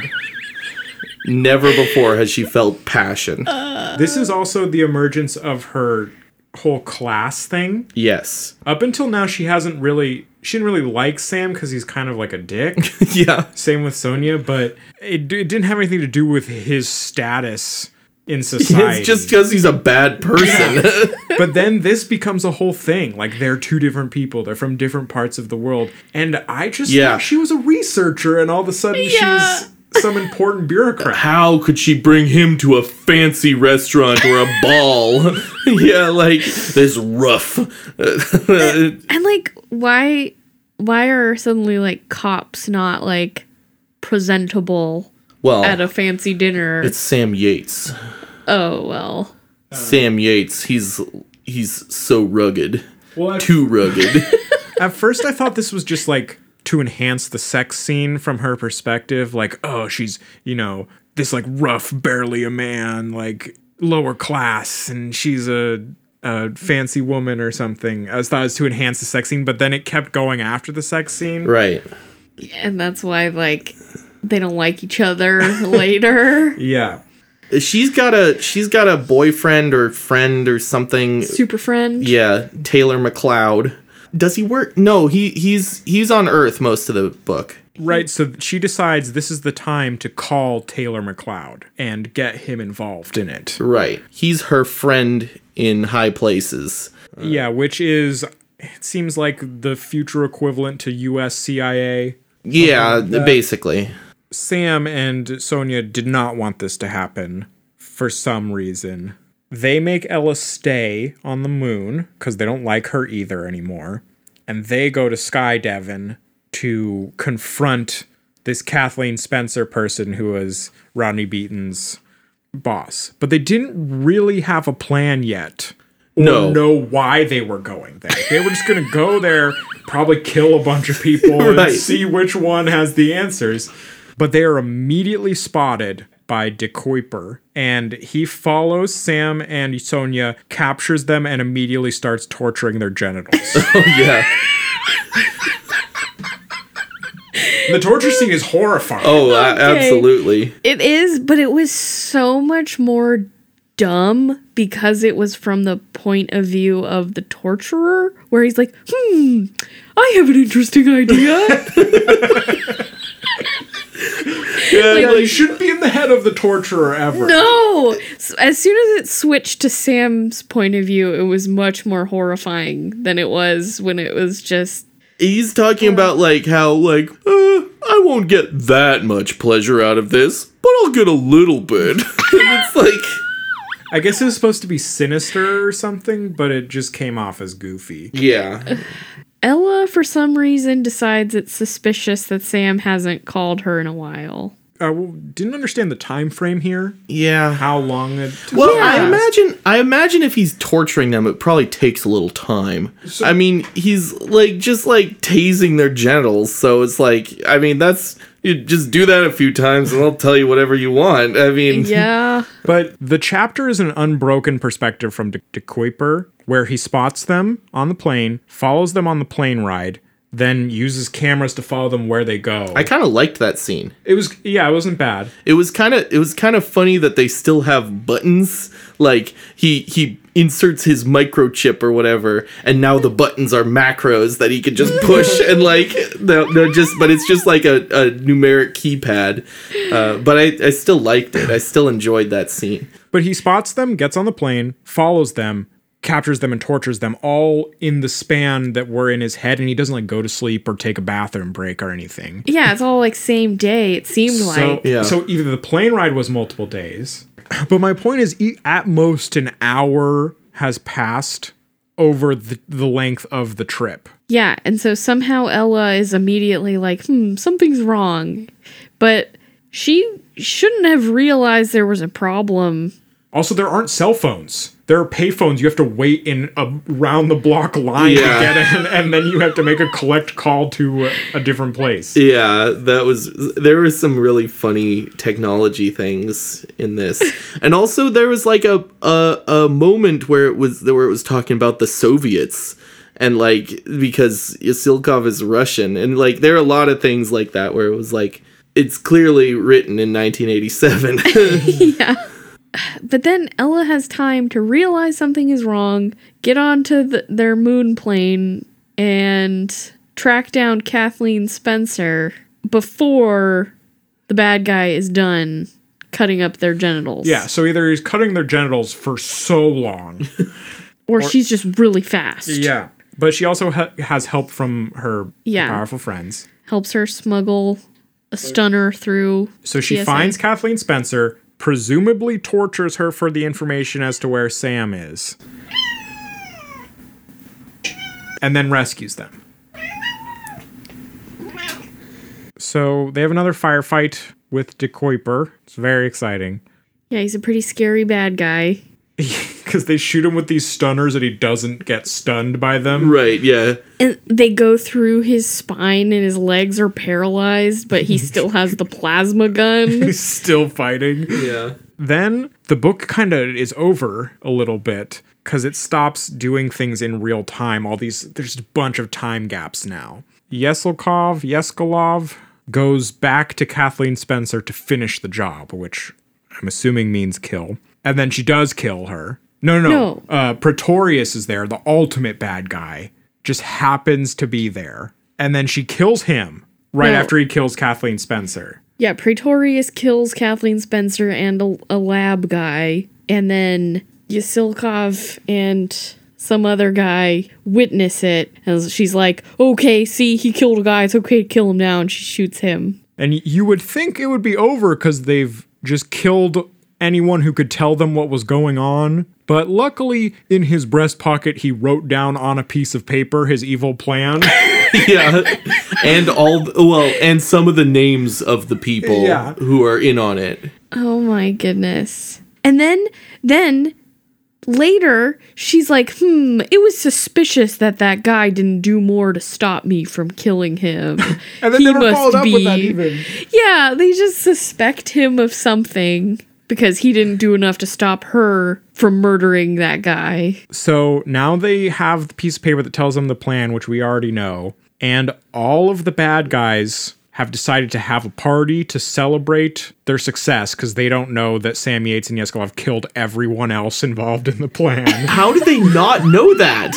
Never before has she felt passion. Uh, this is also the emergence of her whole class thing. Yes. Up until now, she hasn't really. She didn't really like Sam because he's kind of like a dick. yeah. Same with Sonia, but it, it didn't have anything to do with his status in society. It's just because he's a bad person. but then this becomes a whole thing. Like they're two different people. They're from different parts of the world. And I just Yeah. thought she was a researcher, and all of a sudden Yeah. she's some important bureaucrat. How could she bring him to a fancy restaurant or a ball? yeah, like this rough. and like, why, why are suddenly like cops not like presentable well, at a fancy dinner? it's Sam Yates. oh well. Sam Yates. He's he's so rugged, Well, too rugged. at first I thought this was just like to enhance the sex scene from her perspective. Like, oh, she's you know this like rough, barely a man, like lower class, and she's a. A fancy woman or something. I was thought it was to enhance the sex scene, but then it kept going after the sex scene. right. And that's why like they don't like each other later. Yeah. She's got a she's got a boyfriend or friend or something. Super friend. Yeah, Taylor McLeod. Does he work? No, he he's he's on Earth most of the book. Right, so she decides this is the time to call Taylor McLeod and get him involved in it. Right. He's her friend in high places. Yeah, which is it seems like the future equivalent to US CIA. Yeah, basically. Sam and Sonia did not want this to happen for some reason. They make Ella stay on the moon because they don't like her either anymore. And they go to Sky Devon to confront this Kathleen Spencer person who was Rodney Beaton's boss. But they didn't really have a plan yet. No. know why they were going there. They were just gonna go there, probably kill a bunch of people Right. and see which one has the answers. But they are immediately spotted by De Kuiper, and he follows Sam and Sonia, captures them, and immediately starts torturing their genitals. Oh yeah. the torture scene is horrifying. Oh, a- absolutely. It is, but it was so much more dumb because it was from the point of view of the torturer, where he's like, hmm, I have an interesting idea. Yeah, Yeah, like- you shouldn't be in the head of the torturer ever. No! As soon as it switched to Sam's point of view, it was much more horrifying than it was when it was just. he's talking about like how like uh, I won't get that much pleasure out of this, but I'll get a little bit. it's like I guess it was supposed to be sinister or something, but it just came off as goofy. yeah. Ella, for some reason, decides it's suspicious that Sam hasn't called her in a while. I didn't understand the time frame here. Yeah. How long it took. Well, to I imagine I imagine if he's torturing them, it probably takes a little time. I mean, he's like just like tasing their genitals, so it's like I mean that's you just do that a few times and they'll tell you whatever you want. I mean, Yeah. But the chapter is an unbroken perspective from De, De Kuiper, where he spots them on the plane, follows them on the plane ride, then uses cameras to follow them where they go. I kind of liked that scene. it was yeah, it wasn't bad. It was kind of it was kind of funny that they still have buttons. Like he he inserts his microchip or whatever, and now the buttons are macros that he can just push and like no, no just but it's just like a, a numeric keypad. Uh, but I I still liked it. I still enjoyed that scene. But he spots them, gets on the plane, follows them, captures them, and tortures them all in the span that were in his head, and he doesn't like go to sleep or take a bathroom break or anything. Yeah, it's all like same day, it seemed So, like. Yeah. so either the plane ride was multiple days, but my point is, at most an hour has passed over the, the length of the trip. Yeah, and so somehow Ella is immediately like, hmm, something's wrong. But she shouldn't have realized there was a problem. Also, there aren't cell phones. There are payphones. You have to wait in a round the block line Yeah. to get in, and then you have to make a collect call to a, a different place. Yeah, that was there was some really funny technology things in this. And also there was like a a, a moment where it was where it was talking about the Soviets and like because Yasilkov is Russian and like there are a lot of things like that where it was like it's clearly written in 1987. But then Ella has time to realize something is wrong, get onto the, their moon plane, and track down Kathleen Spencer before the bad guy is done cutting up their genitals. Yeah, so either he's cutting their genitals for so long. Or, she's just really fast. yeah. But she also ha- has help from her Yeah. powerful friends. Helps her smuggle a stunner through. So she finds Kathleen Spencer, presumably tortures her for the information as to where Sam is, and then rescues them. So they have another firefight with De Kuiper. It's very exciting Yeah, he's a pretty scary bad guy. because they shoot him with these stunners and he doesn't get stunned by them. right, yeah. And they go through his spine and his legs are paralyzed, but he still has the plasma gun. He's still fighting. Yeah. then the book kind of is over a little bit because it stops doing things in real time. All these, there's a bunch of time gaps now. Yeselkov, Yeskolov goes back to Kathleen Spencer to finish the job, which I'm assuming means kill. And then she does kill her. No, no, no. Uh, Pretorius is there, the ultimate bad guy, just happens to be there. And then she kills him right No. after he kills Kathleen Spencer. Yeah, Pretorius kills Kathleen Spencer and a, a lab guy, and then Yasilkov and some other guy witness it. And she's like, okay, see, he killed a guy. It's okay to kill him now. And she shoots him. And you would think it would be over because they've just killed anyone who could tell them what was going on. But luckily, in his breast pocket, he wrote down on a piece of paper his evil plan. yeah and all well and some of the names of the people Yeah. who are in on it Oh my goodness. And then, then later, she's like, hmm, it was suspicious that that guy didn't do more to stop me from killing him. And then He never must followed up with that be- even. Yeah, they just suspect him of something because he didn't do enough to stop her from murdering that guy. So now they have the piece of paper that tells them the plan, which we already know. And all of the bad guys have decided to have a party to celebrate their success because they don't know that Sam Yates and Yeskolov killed everyone else involved in the plan. how did they not know that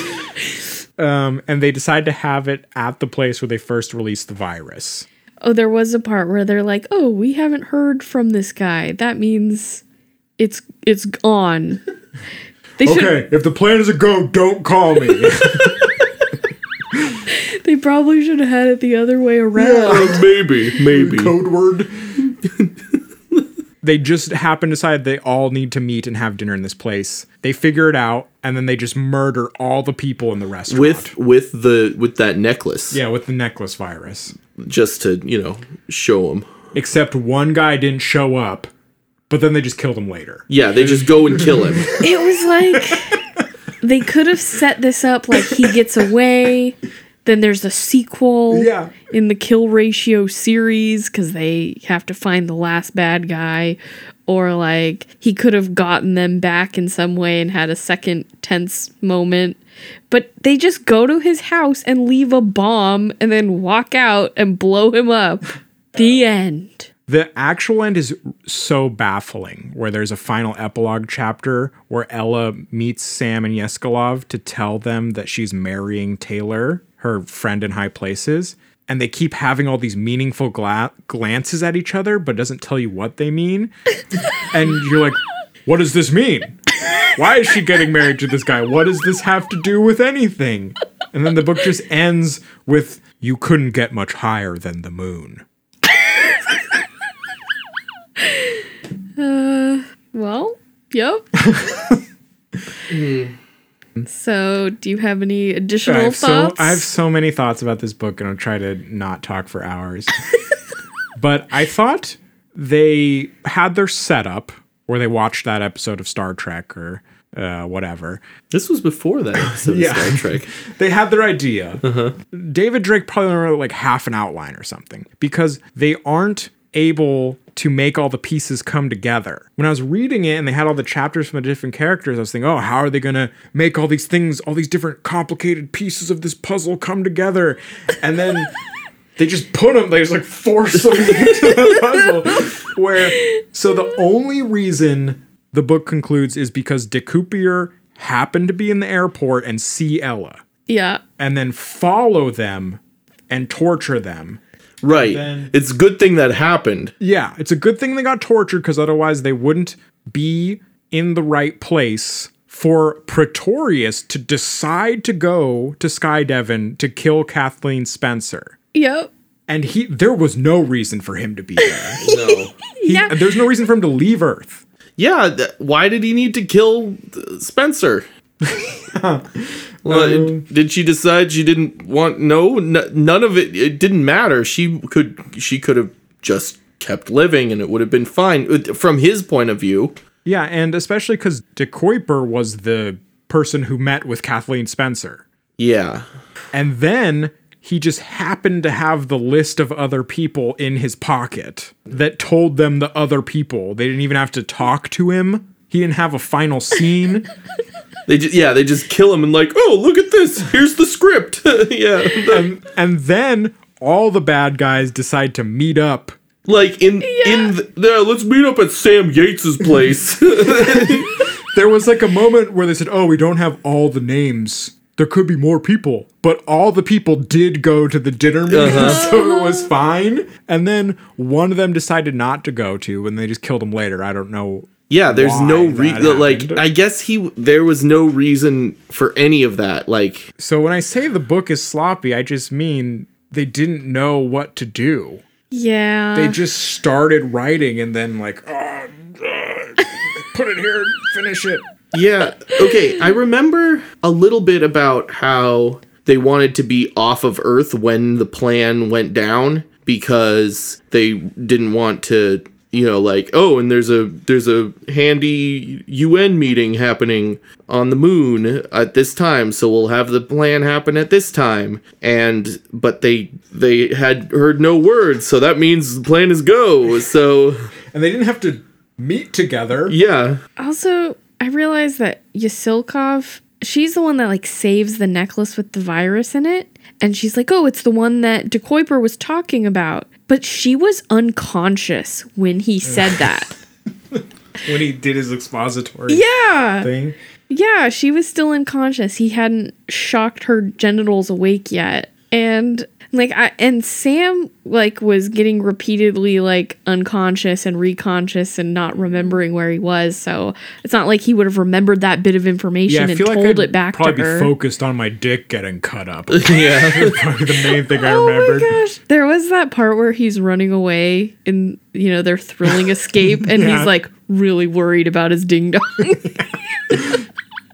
um, and they decide to have it at the place where they first released the virus. Oh, there was a part where they're like, oh, we haven't heard from this guy. That means it's it's gone. They should. Okay, if the plan is a go, don't call me. They probably should have had it the other way around. Uh, maybe, maybe. Code word. They just happen to decide they all need to meet and have dinner in this place. They figure it out, and then they just murder all the people in the restaurant. With with the with that necklace, yeah, with the necklace virus. just to you know show them. Except one guy didn't show up, but then they just killed him later. Yeah, they just go and kill him. It was like they could have set this up like he gets away. Then there's a sequel Yeah. in the kill ratio series because they have to find the last bad guy. Or like he could have gotten them back in some way and had a second tense moment. But they just go to his house and leave a bomb and then walk out and blow him up. The end. The actual end is so baffling, where there's a final epilogue chapter where Ella meets Sam and Yeskalov to tell them that she's marrying Taylor, her friend in high places. And they keep having all these meaningful gla- glances at each other, but doesn't tell you what they mean. and you're like, what does this mean? Why is she getting married to this guy? What does this have to do with anything? And then the book just ends with, you couldn't get much higher than the moon. uh, Well, yep. so, do you have any I additional have, so, thoughts? I have so many thoughts about this book, and I'll try to not talk for hours. but I thought they had their setup where they watched that episode of Star Trek or uh, whatever. This was before that episode Yeah. of Star Trek. They had their idea. David Drake probably wrote like half an outline or something because they aren't able to make all the pieces come together. When I was reading it and they had all the chapters from the different characters, I was thinking, oh, how are they going to make all these things, all these different complicated pieces of this puzzle come together? And then they just put them, they just like force them into the puzzle. Where, so the only reason the book concludes is because De Kuiper happened to be in the airport and see Ella yeah. and then follow them and torture them. Right. Then- it's a good thing that happened. Yeah, it's a good thing they got tortured because otherwise they wouldn't be in the right place for Pretorius to decide to go to Skydevon to kill Kathleen Spencer. Yep. And he there was no reason for him to be there. No. He- Yeah. There's no reason for him to leave Earth. yeah. Th- why did he need to kill uh, Spencer? Well, did she decide she didn't want? No, n- none of it. It didn't matter. She could. She could have just kept living, and it would have been fine Uh, from his point of view. Yeah, and especially because De Kuiper was the person who met with Kathleen Spencer. Yeah. And then he just happened to have the list of other people in his pocket that told them the other people. They didn't even have to talk to him. He didn't have a final scene. They just yeah. They just kill him and like, oh, look at this. Here's the script. yeah. the- and then all the bad guys decide to meet up. like in in the, yeah, let's meet up at Sam Yates's place. There was like a moment where they said, "Oh, we don't have all the names. There could be more people." But all the people did go to the dinner meeting, uh-huh. so it was fine. And then one of them decided not to go to, and they just killed him later. I don't know Yeah, there's why no that. Like. I guess he there was no reason for any of that. Like, So when I say the book is sloppy, I just mean they didn't know what to do. Yeah. They just started writing and then like, oh, uh, put it here, finish it. yeah, okay. I remember a little bit about how they wanted to be off of Earth when the plan went down because they didn't want to. You know, like oh, and there's a there's a handy UN meeting happening on the moon at this time, so we'll have the plan happen at this time. And but they they had heard no words, so that means the plan is go. So And they didn't have to meet together. yeah, Also, I realized that Yasilkov, she's the one that like saves the necklace with the virus in it. And she's like, oh, it's the one that De Kuiper was talking about. But she was unconscious when he said that. When he did his expository yeah. thing. Yeah, she was still unconscious. He hadn't shocked her genitals awake yet. And Like I and Sam like was getting repeatedly like unconscious and reconscious and not remembering where he was. So it's not like he would have remembered that bit of information Yeah, and feel like told it back to probably her. be focused on my dick getting cut up. yeah. probably the main thing I Oh remembered. my gosh. There was that part where he's running away in you know, their thrilling escape and Yeah. he's like really worried about his ding dong.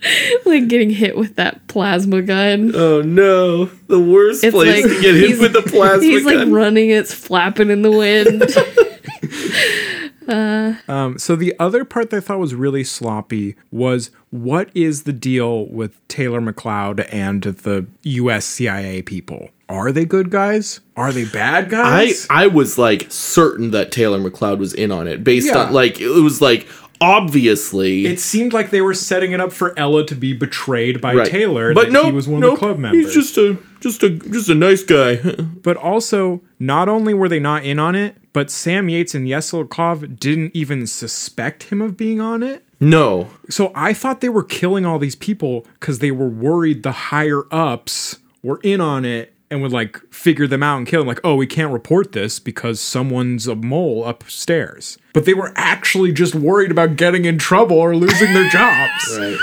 like getting hit with that plasma gun. Oh no, the worst It's place like to get hit with the plasma gun. He's like running, it's flapping in the wind. Um, so the other part that I thought was really sloppy was what is the deal with Taylor McLeod and the U.S. CIA people? Are they good guys? Are they bad I guys? I was like certain that Taylor McLeod was in on it based Yeah. on like it was like obviously it seemed like they were setting it up for Ella to be betrayed by right. Taylor. but no, he was one nope, of the club members. He's just a just a just a nice guy. But also, not only were they not in on it, but Sam Yates and Yeselkov didn't even suspect him of being on it. no. So I thought they were killing all these people because they were worried the higher ups were in on it and would like figure them out and kill them. Like, oh, we can't report this because someone's a mole upstairs. But they were actually just worried about getting in trouble or losing their jobs. Right.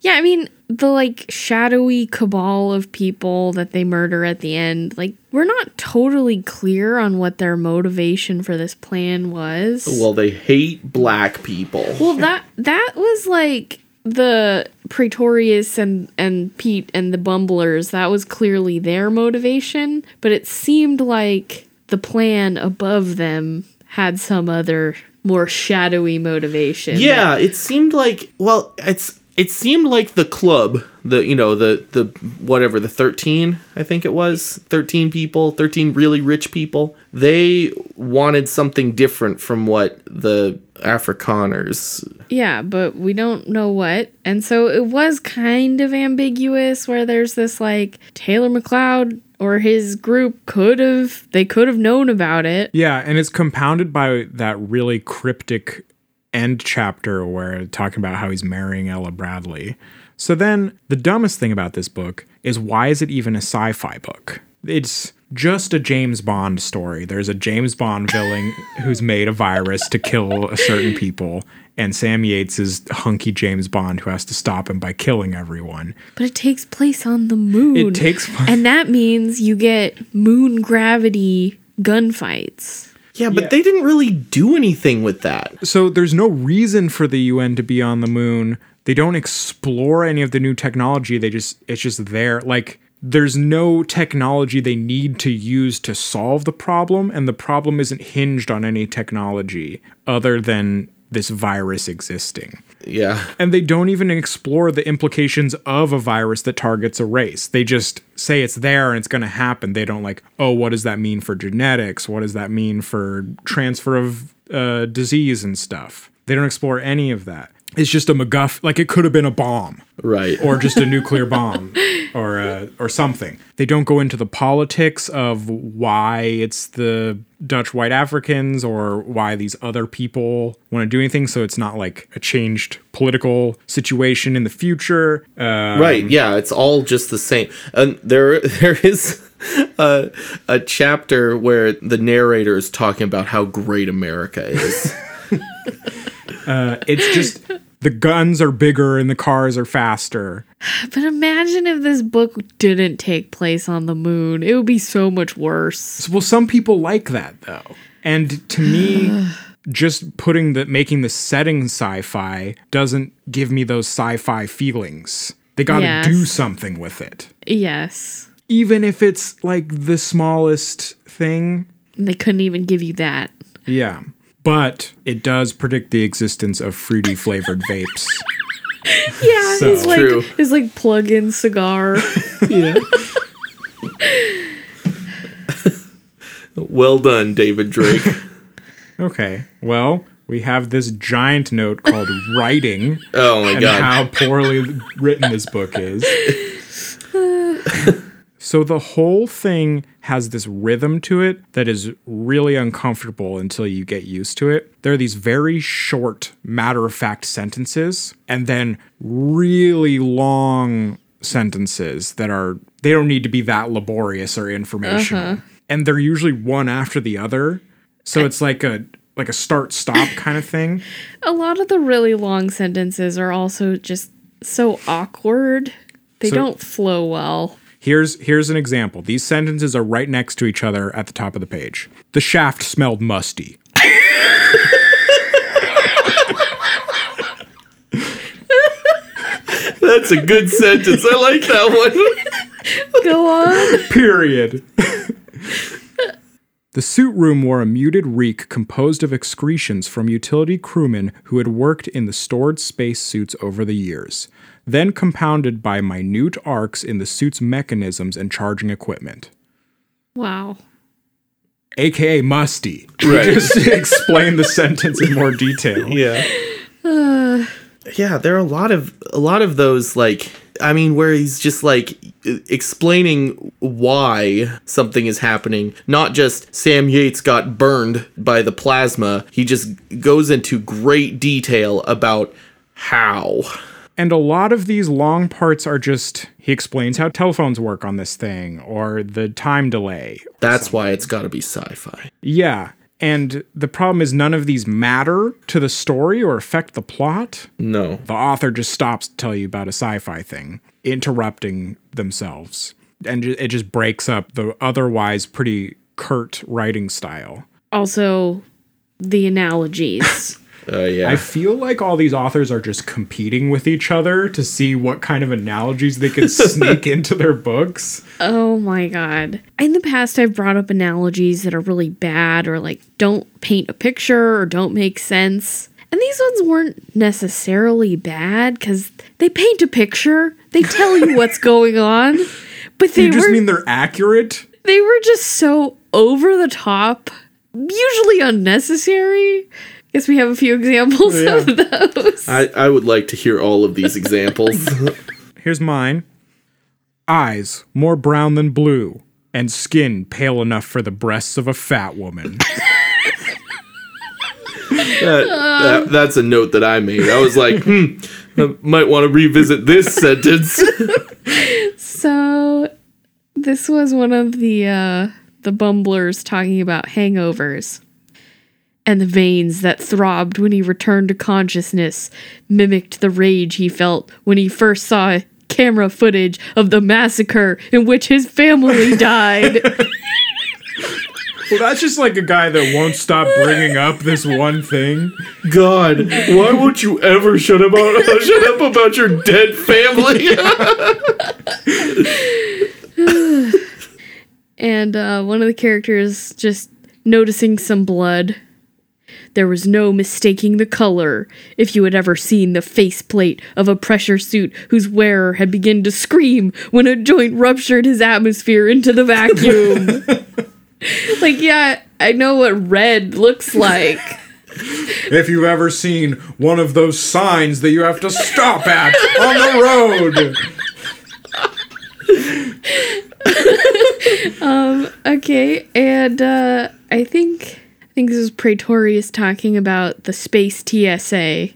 yeah, I mean, the like shadowy cabal of people that they murder at the end, like, we're not totally clear on what their motivation for this plan was. Well, they hate black people. Well, that that was like the Pretorius and and Pete and the Bumblers. That was clearly their motivation, but it seemed like the plan above them had some other more shadowy motivation. Yeah, it seemed like well, it's it seemed like the club, the you know, the the whatever, the 13, I think it was, 13 people, 13 really rich people. They wanted something different from what the Afrikaners Yeah, but we don't know what. And so it was kind of ambiguous where there's this like Taylor McLeod or his group could have they could have known about it. Yeah, and it's compounded by that really cryptic end chapter where talking about how he's marrying Ella Bradley. So then the dumbest thing about this book is why is it even a sci-fi book? It's just a James Bond story. There's a James Bond villain who's made a virus to kill a certain people, and Sam Yates is hunky James Bond who has to stop him by killing everyone. But it takes place on the moon. It takes And that means you get moon gravity gunfights. Yeah, but Yeah. they didn't really do anything with that. So there's no reason for the UN to be on the moon. They don't explore any of the new technology. They just it's just there. Like there's no technology they need to use to solve the problem and the problem isn't hinged on any technology other than this virus existing. Yeah. And they don't even explore the implications of a virus that targets a race. They just say it's there and it's going to happen. They don't like, oh, what does that mean for genetics? What does that mean for transfer of uh, disease and stuff? They don't explore any of that. It's just a MacGuff. Like it could have been a bomb Right. or just a nuclear bomb or uh, or something. They don't go into the politics of why it's the Dutch white Africans or why these other people want to do anything. So it's not like a changed political situation in the future. Uh, Right. Yeah, it's all just the same. And there there is a, a chapter where the narrator is talking about how great America is. uh, it's just the guns are bigger and the cars are faster. But imagine if this book didn't take place on the moon. It would be so much worse. Well, some people like that though. And to me, just putting the making the setting sci-fi doesn't give me those sci-fi feelings. They got to Yes. do something with it. Yes. Even if it's like the smallest thing. They couldn't even give you that. Yeah. But it does predict the existence of fruity flavored vapes. Yeah, So- it's like True. it's like plug-in cigar. yeah. well done, David Drake. Okay. Well, we have this giant note called writing. Oh my and god. how poorly written this book is. So the whole thing has this rhythm to it that is really uncomfortable until you get used to it. There are these very short, matter of fact sentences, and then really long sentences that are they don't need to be that laborious or informational. Mm-hmm. And they're usually one after the other. So it's like a like a start stop kind of thing. A lot of the really long sentences are also just so awkward. They So- don't flow well. Here's here's an example. These sentences are right next to each other at the top of the page. The shaft smelled musty. That's a good sentence. I like that one. Go on. Period. the suit room wore a muted reek composed of excretions from utility crewmen who had worked in the stored space suits over the years, then compounded by minute arcs in the suit's mechanisms and charging equipment. wow. AKA musty. Right. Just explain the sentence in more detail. Yeah. yeah, there are a lot of a lot of those like I mean where he's just like explaining why something is happening, not just Sam Yates got burned by the plasma. He just goes into great detail about how. And a lot of these long parts are just he explains how telephones work on this thing or the time delay. That's why it's got to be sci-fi. Yeah. And the problem is none of these matter to the story or affect the plot. No. The author just stops to tell you about a sci-fi thing, interrupting themselves. And it just breaks up the otherwise pretty curt writing style. Also, the analogies. Uh, yeah. I feel like all these authors are just competing with each other to see what kind of analogies they can sneak into their books. oh my god. In the past, I've brought up analogies that are really bad or like don't paint a picture or don't make sense. And these ones weren't necessarily bad because they paint a picture, they tell you what's going on. But they You just were mean they're accurate? they were just so over the top, usually unnecessary. Guess we have a few examples Yeah. of those. I, I would like to hear all of these examples. Here's mine. Eyes more brown than blue, and skin pale enough for the breasts of a fat woman. that, that, that's a note that I made. I was like, hmm, I might want to revisit this sentence. So this was one of the uh the bumblers talking about hangovers. And the veins that throbbed when he returned to consciousness mimicked the rage he felt when he first saw camera footage of the massacre in which his family died. well, that's just like a guy that won't stop bringing up this one thing. God, why won't you ever shut about shut up about your dead family? and uh, one of the characters just noticing some blood. There was no mistaking the color if you had ever seen the faceplate of a pressure suit whose wearer had begun to scream when a joint ruptured his atmosphere into the vacuum. like, yeah, I know what red looks like. If you've ever seen one of those signs that you have to stop at on the road. um, Okay, and uh, I think think this is Pretorius talking about the space TSA.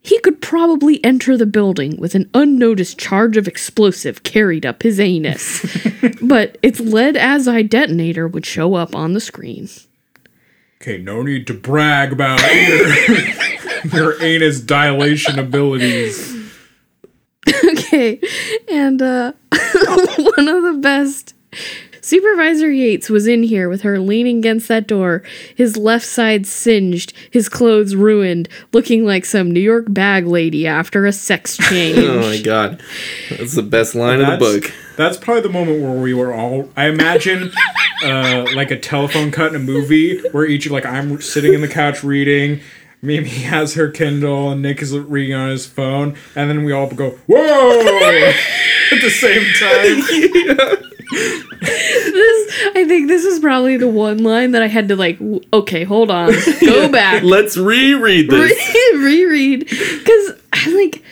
He could probably enter the building with an unnoticed charge of explosive carried up his anus, but its lead azide detonator would show up on the screen. Okay, no need to brag about your, your anus dilation abilities. okay, and uh, one of the best. Supervisor Yates was in here with her leaning against that door, his left side singed, his clothes ruined, looking like some New York bag lady after a sex change. oh my god, that's the best line of the book. that's probably the moment where we were all. I imagine, uh, like a telephone cut in a movie where each like I'm sitting in the couch reading. Mimi has her Kindle and Nick is reading on his phone, and then we all go whoa at the same time. this, I think this is probably the one line that I had to like. w- Okay, hold on, go back, Let's reread this. Re- reread, because I'm like,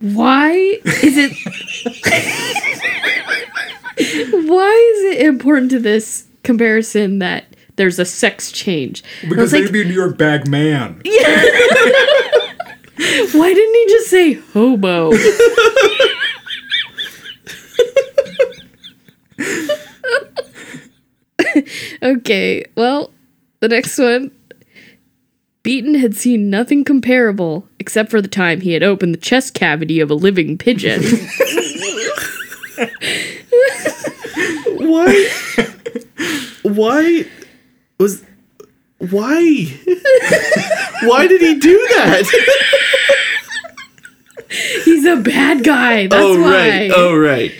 why is it? why is it important to this comparison that there's a sex change? Because they'd be a New York bag man. Why didn't he just say hobo? Okay, well, the next one. Beaton had seen nothing comparable except for the time he had opened the chest cavity of a living pigeon. Why? Why was? Why? Why did he do that? He's a bad guy. That's oh why. right. Oh right.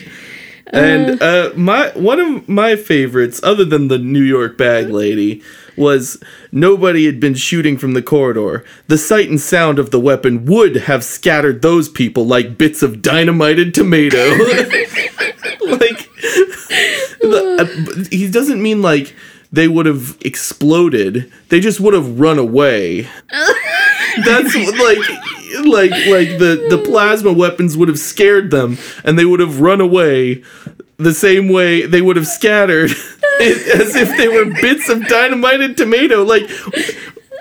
And uh, my one of my favorites, other than the New York bag lady, was nobody had been shooting from the corridor. The sight and sound of the weapon would have scattered those people like bits of dynamited tomato. like the, uh, he doesn't mean like they would have exploded. They just would have run away. That's like like like the the plasma weapons would have scared them and they would have run away the same way they would have scattered as if they were bits of dynamited tomato. Like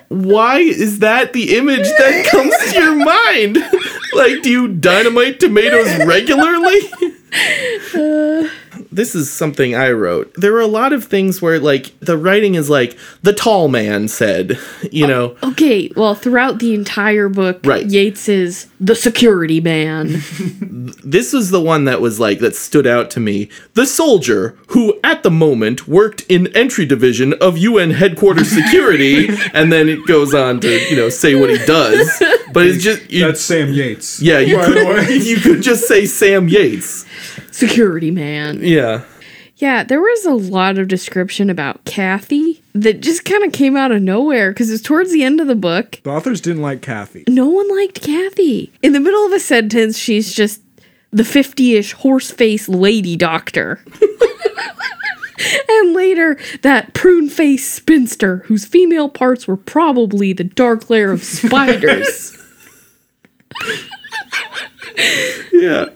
why is that the image that comes to your mind? Like do you dynamite tomatoes regularly uh, this is something I wrote. There were a lot of things where like the writing is like the tall man said, you know. Okay, well, throughout the entire book, Right. Yates is the security man. This was the one that was like that stood out to me. The soldier who at the moment worked in entry division of UN headquarters security and then it goes on to, you know, say what he does. But it's just you, That's Sam Yates. yeah, you could you could just say Sam Yates. security man. Yeah. Yeah, there was a lot of description about Kathy that just kind of came out of nowhere because it's towards the end of the book. The authors didn't like Kathy. No one liked Kathy. In the middle of a sentence, she's just the 50 ish horse face lady doctor. and later, that prune faced spinster whose female parts were probably the dark lair of spiders. Yeah.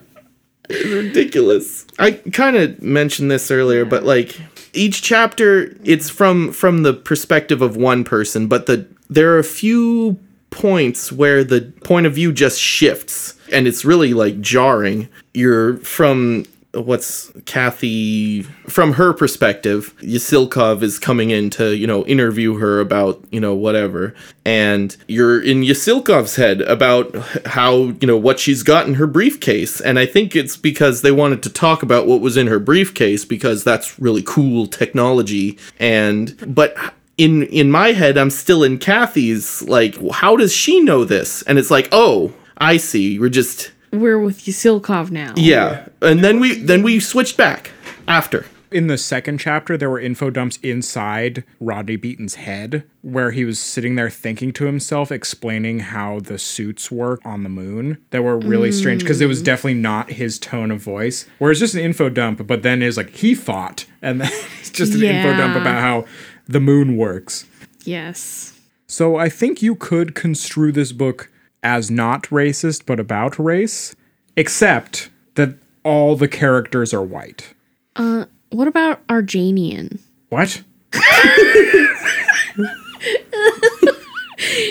It's ridiculous. I kind of mentioned this earlier, but like each chapter it's from from the perspective of one person, but the there are a few points where the point of view just shifts and it's really like jarring. You're from what's Kathy from her perspective, Yasilkov is coming in to, you know, interview her about, you know, whatever. And you're in Yasilkov's head about how, you know, what she's got in her briefcase. And I think it's because they wanted to talk about what was in her briefcase because that's really cool technology. And but in in my head I'm still in Kathy's like how does she know this? And it's like, "Oh, I see. We're just We're with Yasilkov now. yeah." And then we then we switched back after. In the second chapter, there were info dumps inside Rodney Beaton's head where he was sitting there thinking to himself, explaining how the suits work on the moon that were really strange because it was mm. definitely not his tone of voice. Whereas just an info dump, but then is like he fought, and then it's just an info dump about how the moon works. Yes. So I think you could construe this book as not racist, but about race, except that all the characters are white. What about Arjanian? What?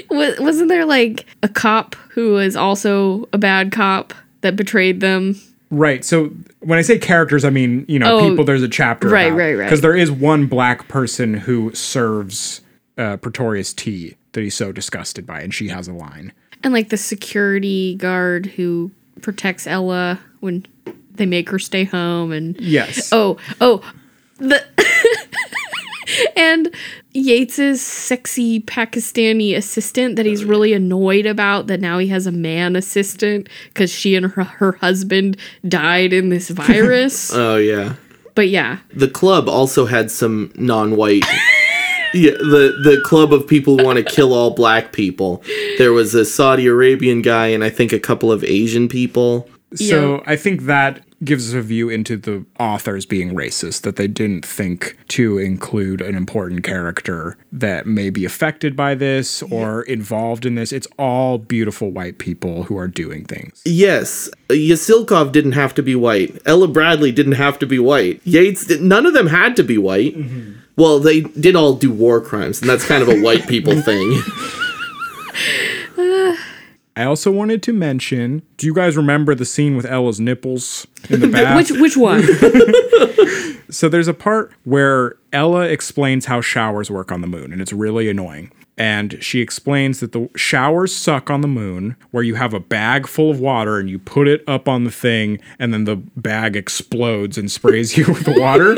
Wasn't there like a cop who was also a bad cop that betrayed them? Right. So when I say characters, I mean you know Oh, people. There's a chapter, right, right, right. Because there is one black person who serves uh, Pretorius tea that he's so disgusted by, and she has a line. And like the security guard who protects Ella when they make her stay home and Yes. oh oh the and Yates's sexy Pakistani assistant that he's really annoyed about that now he has a man assistant because she and her, her husband died in this virus. Oh yeah. but yeah, The club also had some non-white Yeah, the the club of people who want to kill all black people. There was a Saudi Arabian guy and I think a couple of Asian people. So Yeah. I think that gives us a view into the authors being racist, that they didn't think to include an important character that may be affected by this or involved in this. It's all beautiful white people who are doing things. Yes, Yasilkov didn't have to be white. Ella Bradley didn't have to be white. Yates, none of them had to be white. Mm-hmm. Well, they did all do war crimes, and that's kind of a white people thing. I also wanted to mention do you guys remember the scene with Ella's nipples in the bath? which which one? So there's a part where Ella explains how showers work on the moon, and it's really annoying. And she explains that the showers suck on the moon, where you have a bag full of water and you put it up on the thing, and then the bag explodes and sprays you with water.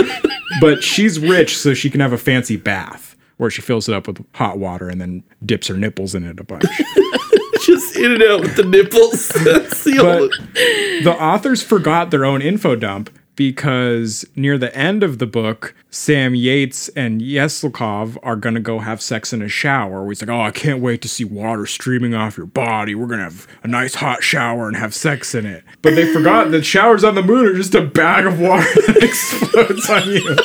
but she's rich, so she can have a fancy bath where she fills it up with hot water and then dips her nipples in it a bunch. Just in and out with the nipples. That's the But the authors forgot their own info dump because near the end of the book, Sam Yates and Yeslakov are gonna go have sex in a shower. He's like, "Oh, I can't wait to see water streaming off your body. We're gonna have a nice hot shower and have sex in it." But they forgot that showers on the moon are just a bag of water that explodes on you.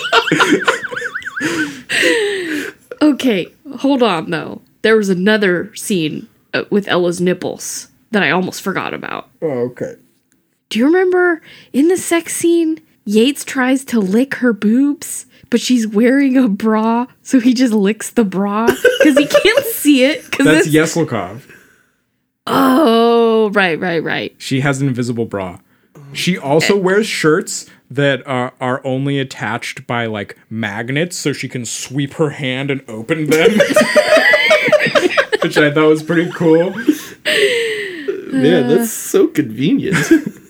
Okay, hold on though. There was another scene uh, with Ella's nipples that I almost forgot about. Oh, okay. Do you remember in the sex scene, Yates tries to lick her boobs, but she's wearing a bra, so he just licks the bra because he can't see it. That's it's- Yeslakov. Oh, right, right, right. She has an invisible bra. She also wears shirts that are, are only attached by like magnets so she can sweep her hand and open them. Which I thought was pretty cool. Man, that's so convenient.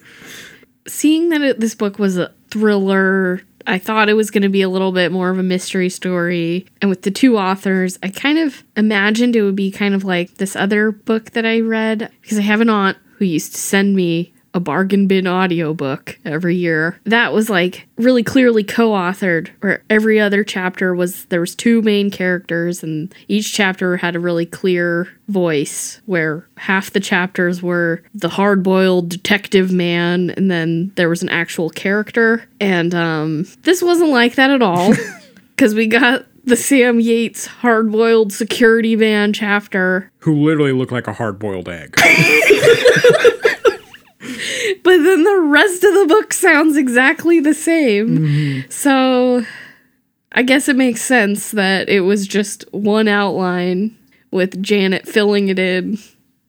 Seeing that it, this book was a thriller, I thought it was going to be a little bit more of a mystery story. And with the two authors, I kind of imagined it would be kind of like this other book that I read because I have an aunt who used to send me a bargain bin audiobook every year. That was like really clearly co-authored where every other chapter was there was two main characters and each chapter had a really clear voice where half the chapters were the hard-boiled detective man and then there was an actual character and um this wasn't like that at all cuz we got the Sam Yates hard-boiled security man chapter Who literally looked like a hard boiled egg. but then the rest of the book sounds exactly the same. Mm-hmm. So I guess it makes sense that it was just one outline with Janet filling it in.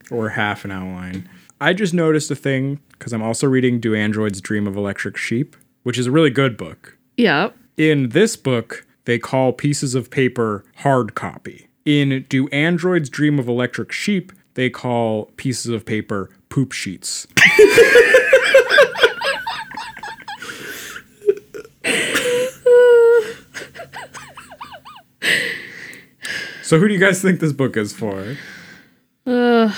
or half an outline. I just noticed a thing because I'm also reading Do Androids Dream of Electric Sheep, which is a really good book. Yep. In this book, they call pieces of paper hard copy. In Do Androids Dream of Electric Sheep, they call pieces of paper poop sheets. so, who do you guys think this book is for?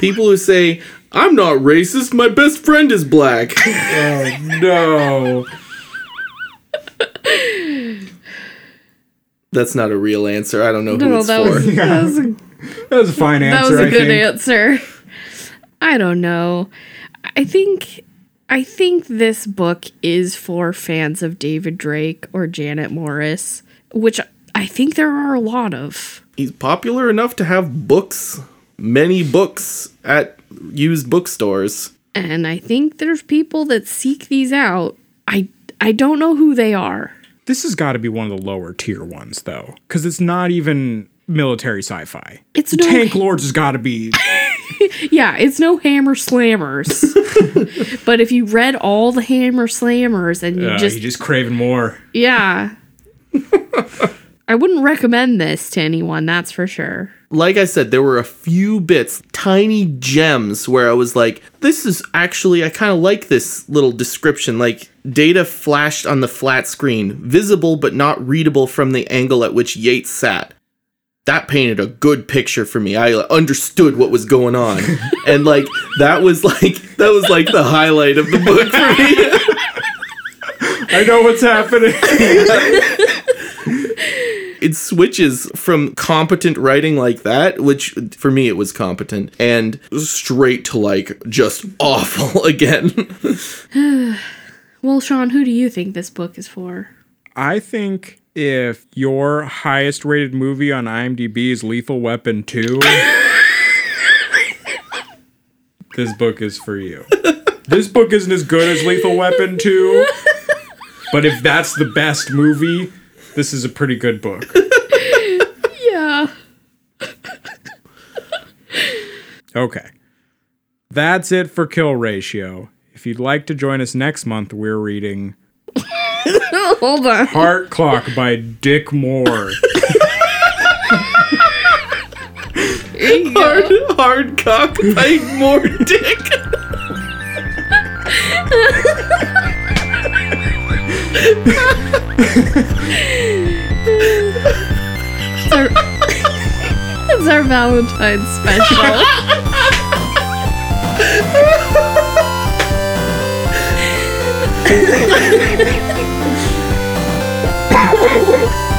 People who say, I'm not racist, my best friend is black. Oh, no. That's not a real answer. I don't know who No, it's that for. was, that was a, That was a fine answer. that was a I good think. answer. I don't know. I think I think this book is for fans of David Drake or Janet Morris, which I think there are a lot of. He's popular enough to have books, many books at used bookstores. and I think there's people that seek these out. I I don't know who they are. This has got to be one of the lower tier ones, though, because it's not even military sci-fi. It's no Tank Lords has got to be. yeah, it's no Hammer's Slammers. but if you read all the Hammer's Slammers and you Uh, just you just craving more. yeah, I wouldn't recommend this to anyone. That's for sure. Like I said, there were a few bits, tiny gems, where I was like, this is actually, I kind of like this little description. Like, data flashed on the flat screen, visible but not readable from the angle at which Yates sat. That painted a good picture for me. I understood what was going on. and like that was like that was like the highlight of the book for me. I know what's happening. it switches from competent writing like that, which for me it was competent, and straight to like just awful again. Well, Sean, who do you think this book is for? I think if your highest rated movie on IMDb is Lethal Weapon 2, this book is for you. This book isn't as good as Lethal Weapon 2, but if that's the best movie, this is a pretty good book. Yeah. Okay. That's it for Kill Ratio. If you'd like to join us next month, we're reading Hold on. Heart Clock by Dick Moore. Here you go. Hard, hard cock by more dick. It's our, it's our Valentine's special. Ha ha ha ha!